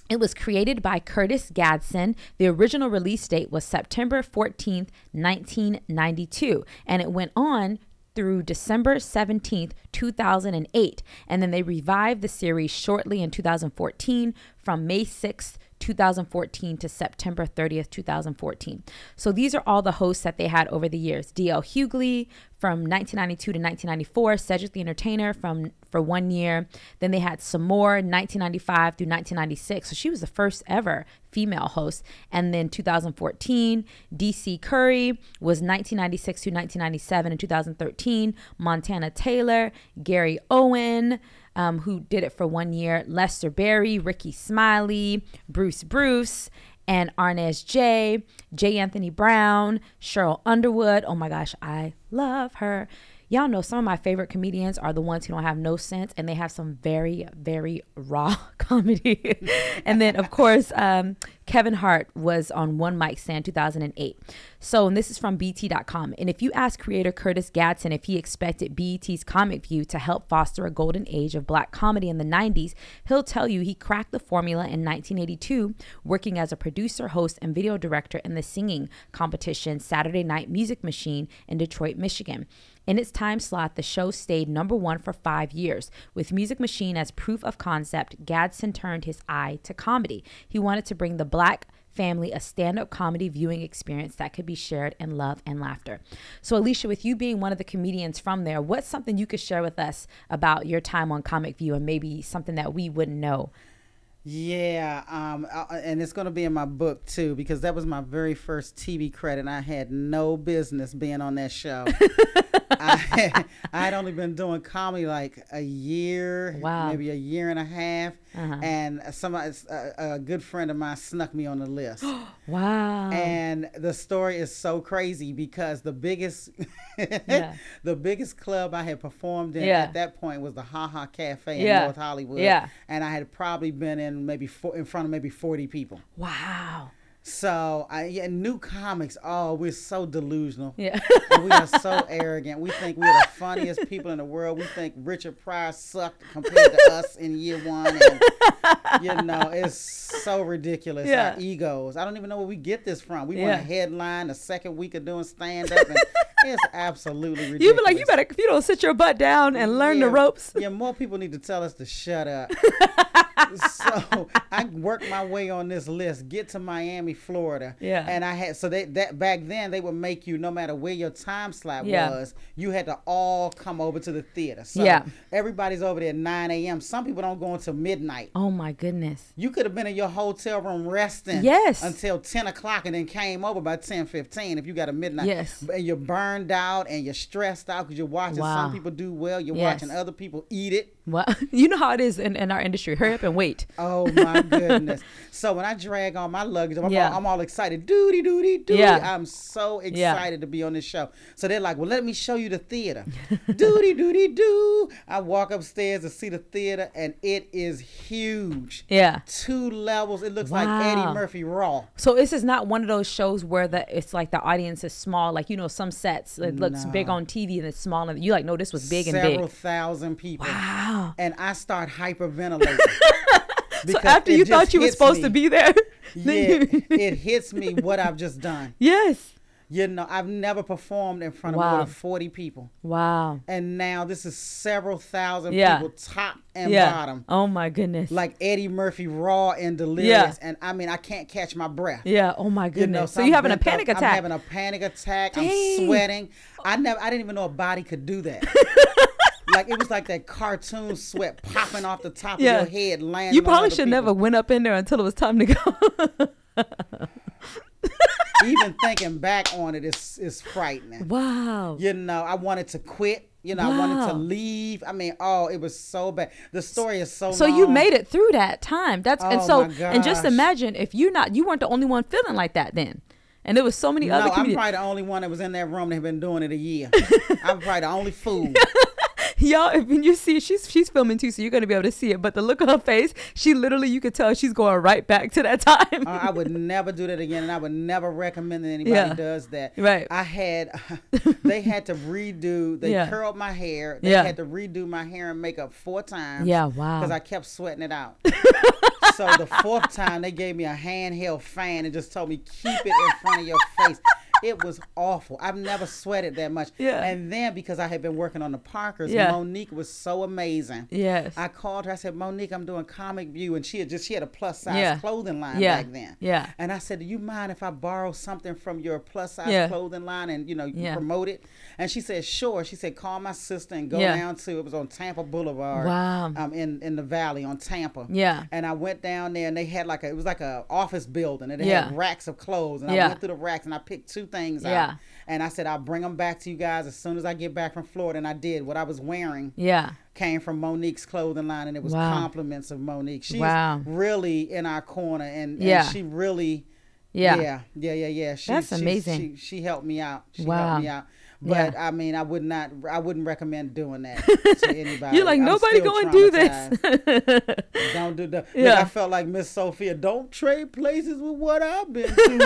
it was created by Curtis Gadson. The original release date was September 14th, 1992, and it went on through December 17th, 2008. And then they revived the series shortly in 2014 from May 6th, 2014 to September 30th, 2014. So these are all the hosts that they had over the years. DL Hughley from 1992 to 1994, Cedric the Entertainer from for one year. Then they had some more 1995 through 1996. So she was the first ever female host. And then 2014, DC Curry was 1996 to 1997 and 2013. Montana Taylor, Gary Owen, um, who did it for one year, Lester Barrie, Rickey Smiley, Bruce Bruce, and Arnez J, J. Anthony Brown, Sheryl Underwood. Oh my gosh, I love her. Y'all know some of my favorite comedians are the ones who don't have no sense and they have some very, very raw comedy. and then, of course, um, Kevin Hart was on One Mic Stand 2008. So, and this is from BET.com. And if you ask creator Curtis Gadson if he expected BET's Comic View to help foster a golden age of black comedy in the 90s, he'll tell you he cracked the formula in 1982, working as a producer, host, and video director in the singing competition Saturday Night Music Machine in Detroit, Michigan. In its time slot, the show stayed number one for five years. With Music Machine as proof of concept, Gadson turned his eye to comedy. He wanted to bring the black family a stand up comedy viewing experience that could be shared in love and laughter. So, Alycia, with you being one of the comedians from there, what's something you could share with us about your time on Comic View and maybe something that we wouldn't know? Yeah, um, uh, and it's going to be in my book too because that was my very first TV credit. I had no business being on that show. I, had, I had only been doing comedy like a year, Wow. maybe a year and a half, Uh-huh. and somebody, a, a good friend of mine, snuck me on the list. Wow. and the story is so crazy because the biggest Yeah. the biggest club I had performed in Yeah. at that point was the Ha Ha Cafe in Yeah. North Hollywood. Yeah. And I had probably been in maybe four, in front of maybe 40 people. wow. So I yeah, new comics, oh, we're so delusional. Yeah. We are so arrogant. We think we're the funniest people in the world. We think Richard Pryor sucked compared to us in year one. And, you know, it's so ridiculous. Yeah. Our egos. I don't even know where we get this from. We Yeah. want a headline the second week of doing stand up. And it's absolutely ridiculous. You'd be like, you better if you don't sit your butt down and learn the ropes. Yeah, more people need to tell us to shut up. So I worked my way on this list, get to Miami, Florida. Yeah. And I had so they that back then they would make you no matter where your time slot Yeah. was, you had to all come over to the theater. So Yeah. everybody's over there at nine AM. Some people don't go until midnight. Oh my goodness. You could have been in your hotel room resting Yes. until 10 o'clock and then came over by 10, 15 if you got a midnight. Yes. And you're burned out and you're stressed out because you're watching Wow. some people do well. You're Yes. watching other people eat it. Well, you know how it is in, in our industry. Hurry up and wait. Oh my goodness. so when I drag on my luggage, I'm, Yeah. all, I'm all excited. Doody, doody, doody. Yeah. I'm so Yeah. excited to be on this show. So they're like, well, let me show you the theater. doody, doody, doo. I walk upstairs to see the theater and it is huge. Yeah. Two levels. It looks like Eddie Murphy Raw. So this is not one of those shows where the it's like the audience is small. Like you know, some sets it looks big on TV and it's small, and you like no, this was big and big. several thousand people. Wow. And I start hyperventilating. So after you thought you were supposed me. to be there, yeah, it hits me what I've just done. yes. You know, I've never performed in front of more than 40 people. Wow. And now this is several thousand Yeah. people, top and Yeah. bottom. Oh my goodness. Like Eddie Murphy, raw and delirious. Yeah. And I mean, I can't catch my breath. yeah. Oh my You goodness. know, so I'm you having a bent up. panic attack? I'm having a panic attack. Dang. I'm sweating. I never. I didn't even know a body could do that. Like it was like that cartoon sweat popping off the top Yeah. of your head, landing. you probably should people. never went up in there until it was time to go. Even thinking back on it is is frightening. wow. You know, I wanted to quit. You know, I wanted to leave. I mean, oh, it was so bad. The story is so. So you made it through that time. That's and Oh, so my and just imagine if you not you weren't the only one feeling like that then. And there was so many No, other I'm probably the only one that was in that room that had been doing it a year. I'm probably the only fool. Y'all, if when you see she's she's filming too, so you're gonna be able to see it. But the look on her face, she literally you could tell she's going right back to that time. Uh, I would never do that again, and I would never recommend that anybody Yeah. does that. Right. I had, they had to redo. They Yeah. curled my hair. They Yeah. had to redo my hair and makeup four times. Yeah, wow. Because I kept sweating it out. so the fourth time, they gave me a handheld fan and just told me keep it in front of your face. It was awful. I've never sweated that much. Yeah. And then because I had been working on the Parkers, Yeah. Mo'Nique was so amazing. yes. I called her. I said, Mo'Nique, I'm doing Comic View, and she had just she had a plus size Yeah. clothing line Yeah. back then. Yeah. And I said, Do you mind if I borrow something from your plus size Yeah. clothing line and you know you promote it? And she said, Sure. She said, Call my sister and go down to it was on Tampa Boulevard. Wow. Um, in in the valley on Tampa. Yeah. And I went down there and they had like a it was like a office building and they had racks of clothes and. I went through the racks and I picked two things Yeah. out. And I said, I'll bring them back to you guys as soon as I get back from Florida. And I did. What I was wearing yeah. came from Mo'Nique's clothing line, and it was Wow. compliments of Mo'Nique. She's Wow. really in our corner, and, and Yeah. she really, Yeah. yeah, yeah, yeah, yeah. She, That's amazing. She, she helped me out. She Wow. helped me out. But Yeah. I mean, I would not, I wouldn't recommend doing that to anybody. You're like I'm nobody going to do this. Don't do that. Yeah. I felt like Miss Sophia. Don't trade places with what I've been through.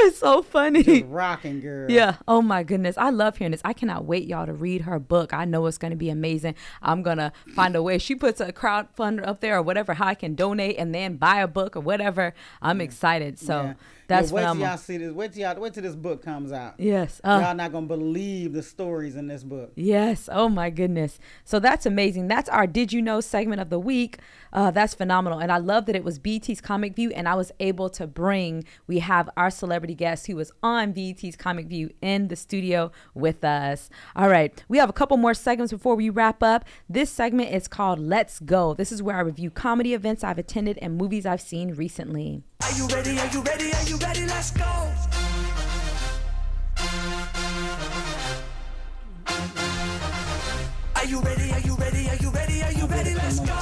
you so funny. Just rocking girl. Yeah. Oh my goodness. I love hearing this. I cannot wait y'all to read her book. I know it's going to be amazing. I'm going to find a way. She puts a crowdfunder up there or whatever, how I can donate and then buy a book or whatever. I'm excited. So Yeah. That's yeah, wait till y'all see this. Wait till y'all. Wait till this book comes out. Yes. Uh, y'all not gonna believe the stories in this book. Yes. Oh my goodness. So that's amazing. That's our Did You Know segment of the week. Uh, that's phenomenal. And I love that it was BET's Comic View and I was able to bring, we have our celebrity guest who was on BET's Comic View in the studio with us. All right. We have a couple more segments before we wrap up. This segment is called Let's Go. This is where I review comedy events I've attended and movies I've seen recently. Are you ready? Are you ready? Are you ready? Let's go. Are you ready? Are you ready? Are you ready? Are you ready? Let's go.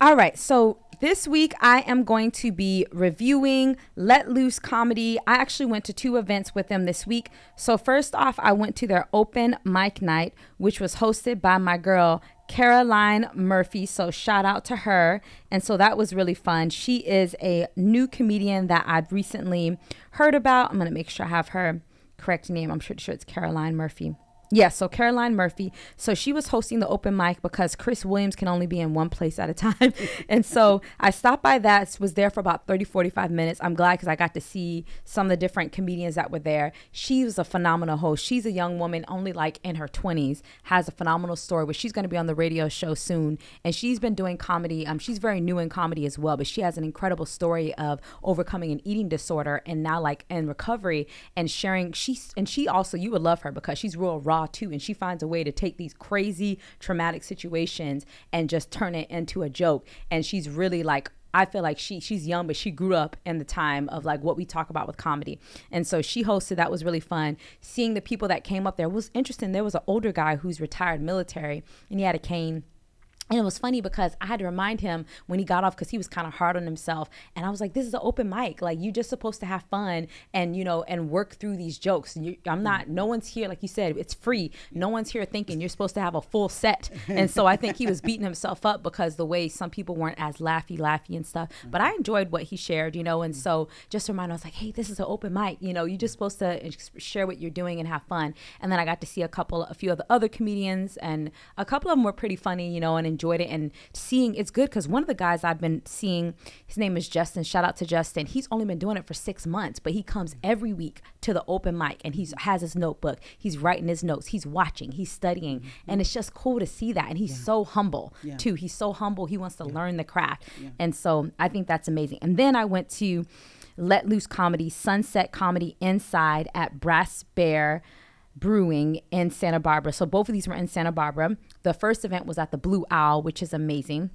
All right, so this week I am going to be reviewing Let Loose Comedy. I actually went to two events with them this week. So, first off, I went to their open mic night, which was hosted by my girl, Caroline Murphy. So, shout out to her. And so that was really fun. She is a new comedian that I've recently heard about. I'm going to make sure I have her correct name. I'm pretty sure it's Caroline Murphy. Yeah, so Caroline Murphy. So she was hosting the open mic because Chris Williams can only be in one place at a time. and so I stopped by that, was there for about 30, 45 minutes. I'm glad because I got to see some of the different comedians that were there. She was a phenomenal host. She's a young woman, only like in her 20s, has a phenomenal story, but she's going to be on the radio show soon. And she's been doing comedy. Um, she's very new in comedy as well, but she has an incredible story of overcoming an eating disorder and now like in recovery and sharing. She's, and she also, you would love her because she's real raw too. And she finds a way to take these crazy traumatic situations and just turn it into a joke. And she's really like I feel like she she's young, but she grew up in the time of like what we talk about with comedy. And so she hosted. That was really fun. Seeing the people that came up there was interesting. There was an older guy who's retired military, and he had a cane. And it was funny because I had to remind him when he got off because he was kind of hard on himself. And I was like, this is an open mic. Like, you're just supposed to have fun and, you know, and work through these jokes. And you, I'm not, mm. no one's here, like you said, it's free. No one's here thinking you're supposed to have a full set. And so I think he was beating himself up because the way some people weren't as laughy, laughy and stuff. Mm. But I enjoyed what he shared, you know. And mm. so just remind, I was like, hey, this is an open mic. You know, you're just supposed to share what you're doing and have fun. And then I got to see a couple, a few of the other comedians, and a couple of them were pretty funny, you know, and enjoyed it. And seeing it's good because one of the guys I've been seeing, his name is Justin. Shout out to Justin. He's only been doing it for six months, but he comes every week to the open mic and he has his notebook. He's writing his notes. He's watching. He's studying, mm-hmm. and it's just cool to see that. And he's so humble Yeah. too. He's so humble. He wants to learn the craft, and so I think that's amazing. And then I went to Let Loose Comedy, Sunset Comedy Inside at Brass Bear. Brewing in Santa Barbara. So both of these were in Santa Barbara. The first event was at the Blue Owl, which is amazing.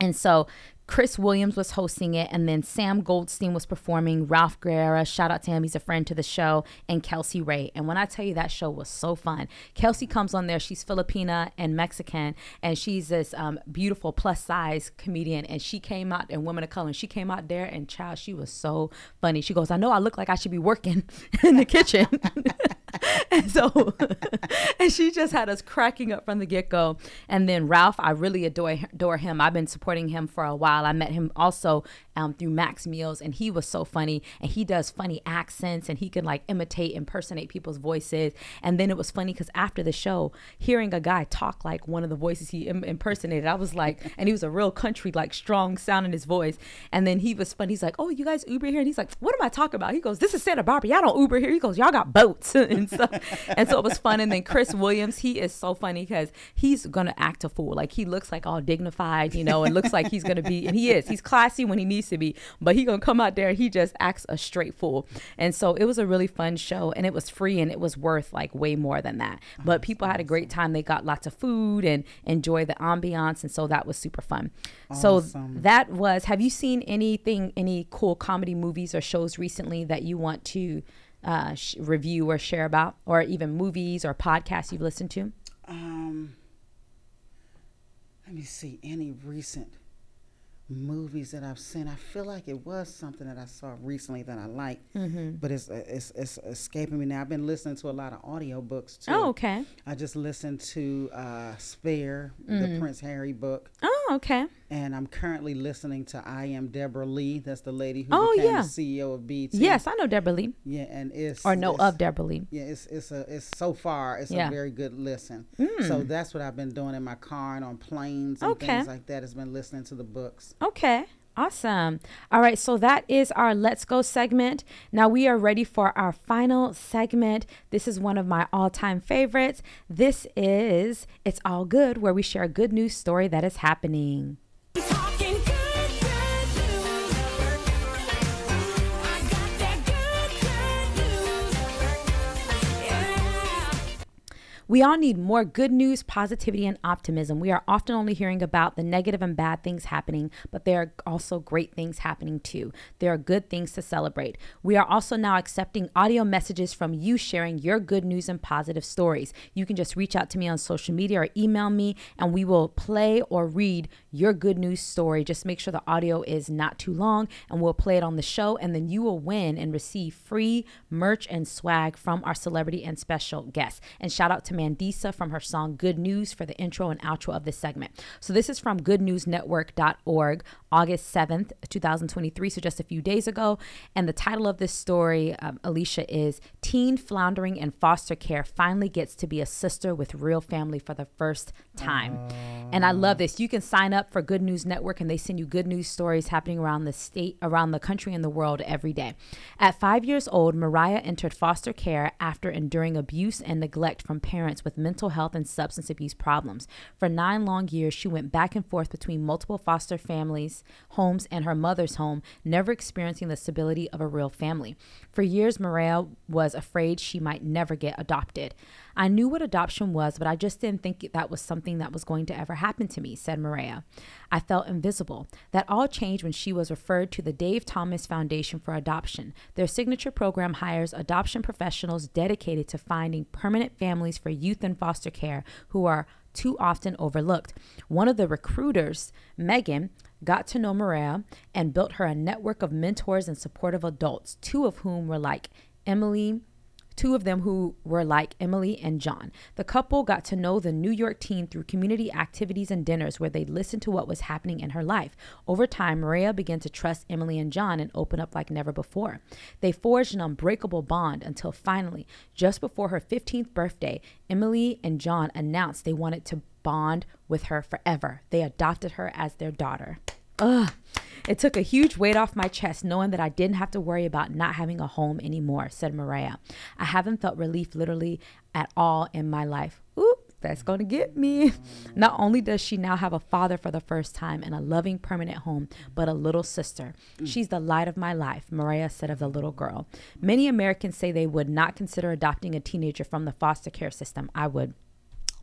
And so Chris Williams was hosting it, and then Sam Goldstein was performing. Ralph Guerra, shout out to him, he's a friend to the show, and Kelsey Ray. And when I tell you that show was so fun, Kelsey comes on there. She's Filipina and Mexican, and she's this um, beautiful plus size comedian. And she came out and women of color. And she came out there, and child, she was so funny. She goes, "I know I look like I should be working in the kitchen." and so and she just had us cracking up from the get-go and then ralph i really adore, adore him i've been supporting him for a while i met him also um, through max meals and he was so funny and he does funny accents and he can like imitate impersonate people's voices. And then it was funny because after the show hearing a guy talk like one of the voices he Im- impersonated i was like and he was a real country like strong sound in his voice. And then he was funny. He's like oh you guys uber here? And he's like what am i talking about? He goes this is santa barbara. Y'all don't uber here. He goes y'all got boats. And stuff and so it was fun. And then chris williams he is so funny because he's gonna act a fool. Like he looks like all dignified you know and looks like he's gonna be and he is. He's classy when he needs to be but he gonna come out there and he just acts a straight fool. And so it was a really fun show and it was free and it was worth like way more than that. But people had a great time. They got lots of food and enjoyed the ambiance and so that was super fun. So that was have you seen anything any cool comedy movies or shows recently that you want to uh, sh- review or share about or even movies or podcasts you've listened to? Um, let me see any recent movies that I've seen. I feel like it was something that I saw recently that I liked, Mm-hmm. but it's, it's it's escaping me now. I've been listening to a lot of audiobooks too. oh okay I just listened to uh, Spare, Mm. the Prince Harry book, oh okay and I'm currently listening to I Am Debra Lee. That's the lady who Oh, became yeah. the CEO of BET. yes i know deborah lee Yeah, and it's or know it's- of deborah lee yeah, it's it's a it's so far it's Yeah. Mm. a very good listen. So that's what I've been doing in my car and on planes and Okay. things like that. Has been listening to the books. Okay. Awesome. All right. So that is our Let's Go segment. Now we are ready for our final segment. This is one of my all time favorites. This is It's All Good, where we share a good news story that is happening. We all need more good news, positivity, and optimism. We are often only hearing about the negative and bad things happening, but there are also great things happening too. There are good things to celebrate. We are also now accepting audio messages from you sharing your good news and positive stories. You can just reach out to me on social media or email me, and we will play or read your good news story. Just make sure the audio is not too long, and we'll play it on the show, and then you will win and receive free merch and swag from our celebrity and special guests. And shout out to Mandisa from her song Good News for the intro and outro of this segment. So this is from goodnewsnetwork.org, August 7th, 2023. So just a few days ago. And the title of this story, um, Alycia, is Teen Floundering in Foster Care Finally Gets to Be a Sister with Real Family for the First Time. And I love this. You can sign up for Good News Network and they send you good news stories happening around the state, around the country, and the world every day. At five years old, Mariah entered foster care after enduring abuse and neglect from parents with mental health and substance abuse problems. For nine long years, she went back and forth between multiple foster families, homes, and her mother's home, never experiencing the stability of a real family. For years, Mariah was afraid she might never get adopted. I knew what adoption was, but I just didn't think that was something that was going to ever happen to me, said Maria. I felt invisible. That all changed when she was referred to the Dave Thomas Foundation for Adoption. Their signature program hires adoption professionals dedicated to finding permanent families for youth in foster care who are too often overlooked. One of the recruiters, Megan, got to know Maria and built her a network of mentors and supportive adults, two of whom were like Emily two of them who were like Emily and John. The couple got to know the New York teen through community activities and dinners where they listened to what was happening in her life. Over time, Maria began to trust Emily and John and open up like never before. They forged an unbreakable bond until finally, just before her 15th birthday, Emily and John announced they wanted to bond with her forever. They adopted her as their daughter. Ugh. It took a huge weight off my chest knowing that I didn't have to worry about not having a home anymore, said Mariah. I haven't felt relief literally at all in my life. Oop, that's going to get me. Not only does she now have a father for the first time and a loving permanent home, but a little sister. Mm. She's the light of my life, Maria said of the little girl. Many Americans say they would not consider adopting a teenager from the foster care system. I would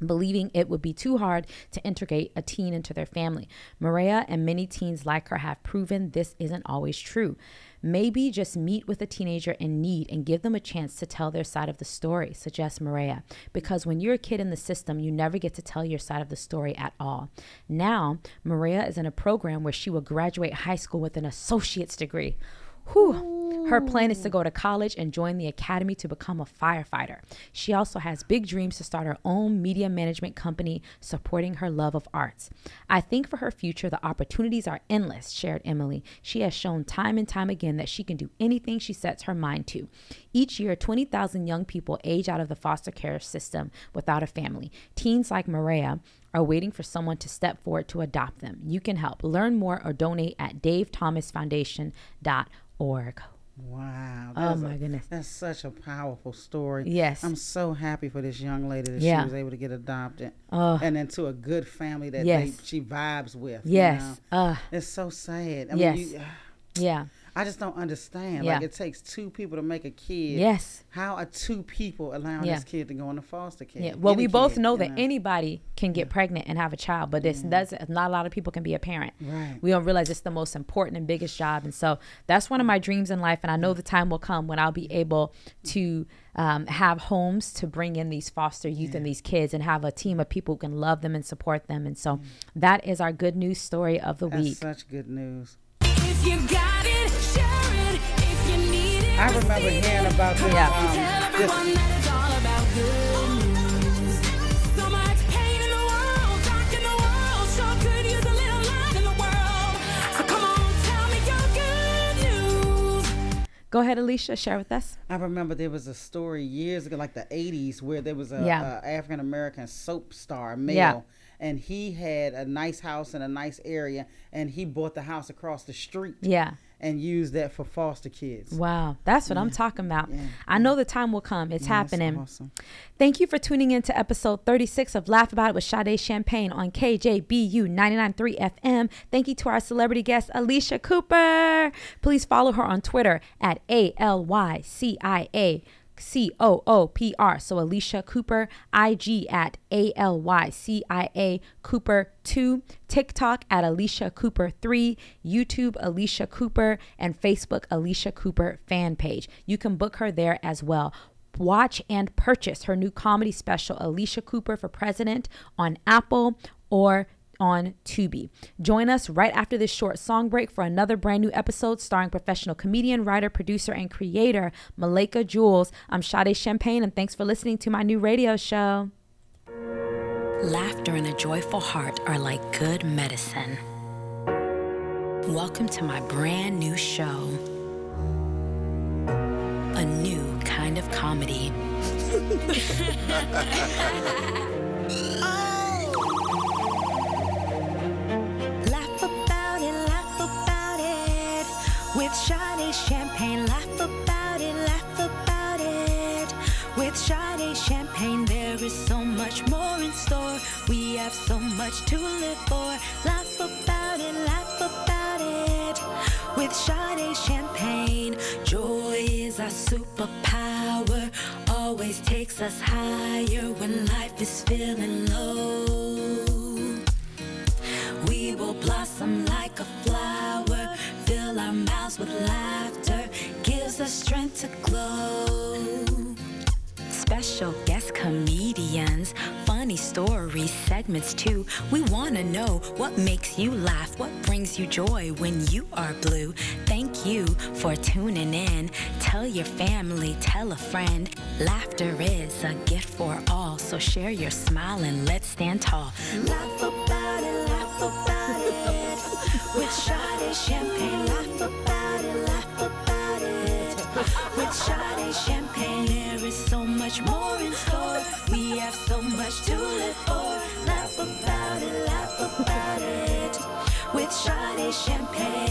believing it would be too hard to integrate a teen into their family. Maria and many teens like her have proven this isn't always true. Maybe just meet with a teenager in need and give them a chance to tell their side of the story, suggests Maria. Because when you're a kid in the system, you never get to tell your side of the story at all. Now, Maria is in a program where she will graduate high school with an associate's degree. Whew. Her plan is to go to college and join the academy to become a firefighter. She also has big dreams to start her own media management company supporting her love of arts. I think for her future, the opportunities are endless, shared Emily. She has shown time and time again that she can do anything she sets her mind to. Each year, 20,000 young people age out of the foster care system without a family. Teens like Maria are waiting for someone to step forward to adopt them. You can help. Learn more or donate at davethomasfoundation.org. Wow. Oh, my a- goodness. That's such a powerful story. Yes. I'm so happy for this young lady that Yeah. she was able to get adopted Oh. and into a good family that Yes. they, she vibes with. you Yes. know? Uh, It's so sad. I Yes. mean, you, yeah. I just don't understand. Yeah. Like it takes two people to make a kid. Yes. How are two people allowing Yeah. this kid to go into foster care? Yeah. Well, Any we both kid, know that anybody can get pregnant and have a child, but this does not Not a lot of people can be a parent. Right. We don't realize it's the most important and biggest job, and so that's one of my dreams in life. And I know the time will come when I'll be able to um, have homes to bring in these foster youth and these kids, and have a team of people who can love them and support them. And so that is our good news story of the That's week. such good news. If you got it, share it. If you need it, I remember hearing about this. Yeah. Um, Tell this that it's all about good news. So much pain in the world, dark in the world. Sure could use a little light in the world. So come on, tell me your good news. Go ahead, Alycia, share with us. I remember there was a story years ago, like the '80s, where there was a, Yeah. a African American soap star male, Yeah. And he had a nice house in a nice area, and he bought the house across the street, Yeah. and used that for foster kids. Wow, that's what I'm talking about. Yeah. I know the time will come. It's Yeah, that's happening. awesome. Thank you for tuning in to episode 36 of Laugh About It with Sade Champagne on KJBU 99.3 FM. Thank you to our celebrity guest, Alycia Cooper. Please follow her on Twitter at A-L-Y-C-I-A. C O O P R. So Alycia Cooper, IG at A L Y C I A Cooper 2, TikTok at Alycia Cooper 3, YouTube Alycia Cooper, and Facebook Alycia Cooper fan page. You can book her there as well watch and purchase her new comedy special, Alycia Cooper for President, on Apple or on Tubi. Join us right after this short song break for another brand new episode starring professional comedian, writer, producer, and creator Malika Jules. I'm Sade Champagne, and thanks for listening to my new radio show. Laughter and a joyful heart are like good medicine. Welcome to my brand new show. A new kind of comedy. With Sade Champagne, laugh about it, laugh about it. With Sade Champagne, there is so much more in store. We have so much to live for. Laugh about it, laugh about it. With Sade Champagne, joy is our superpower. Always takes us higher when life is feeling low. We will blossom to glow. Special guest comedians, funny stories, segments too. We want to know what makes you laugh, what brings you joy when you are blue. Thank you for tuning in. Tell your family, tell a friend. Laughter is a gift for all, so share your smile and let's stand tall. Laugh about it, laugh about it. With Sade Champagne, laugh Sade, champagne, there is so much more in store. We have so much to live for. Laugh about it, laugh about it. With Sade, champagne.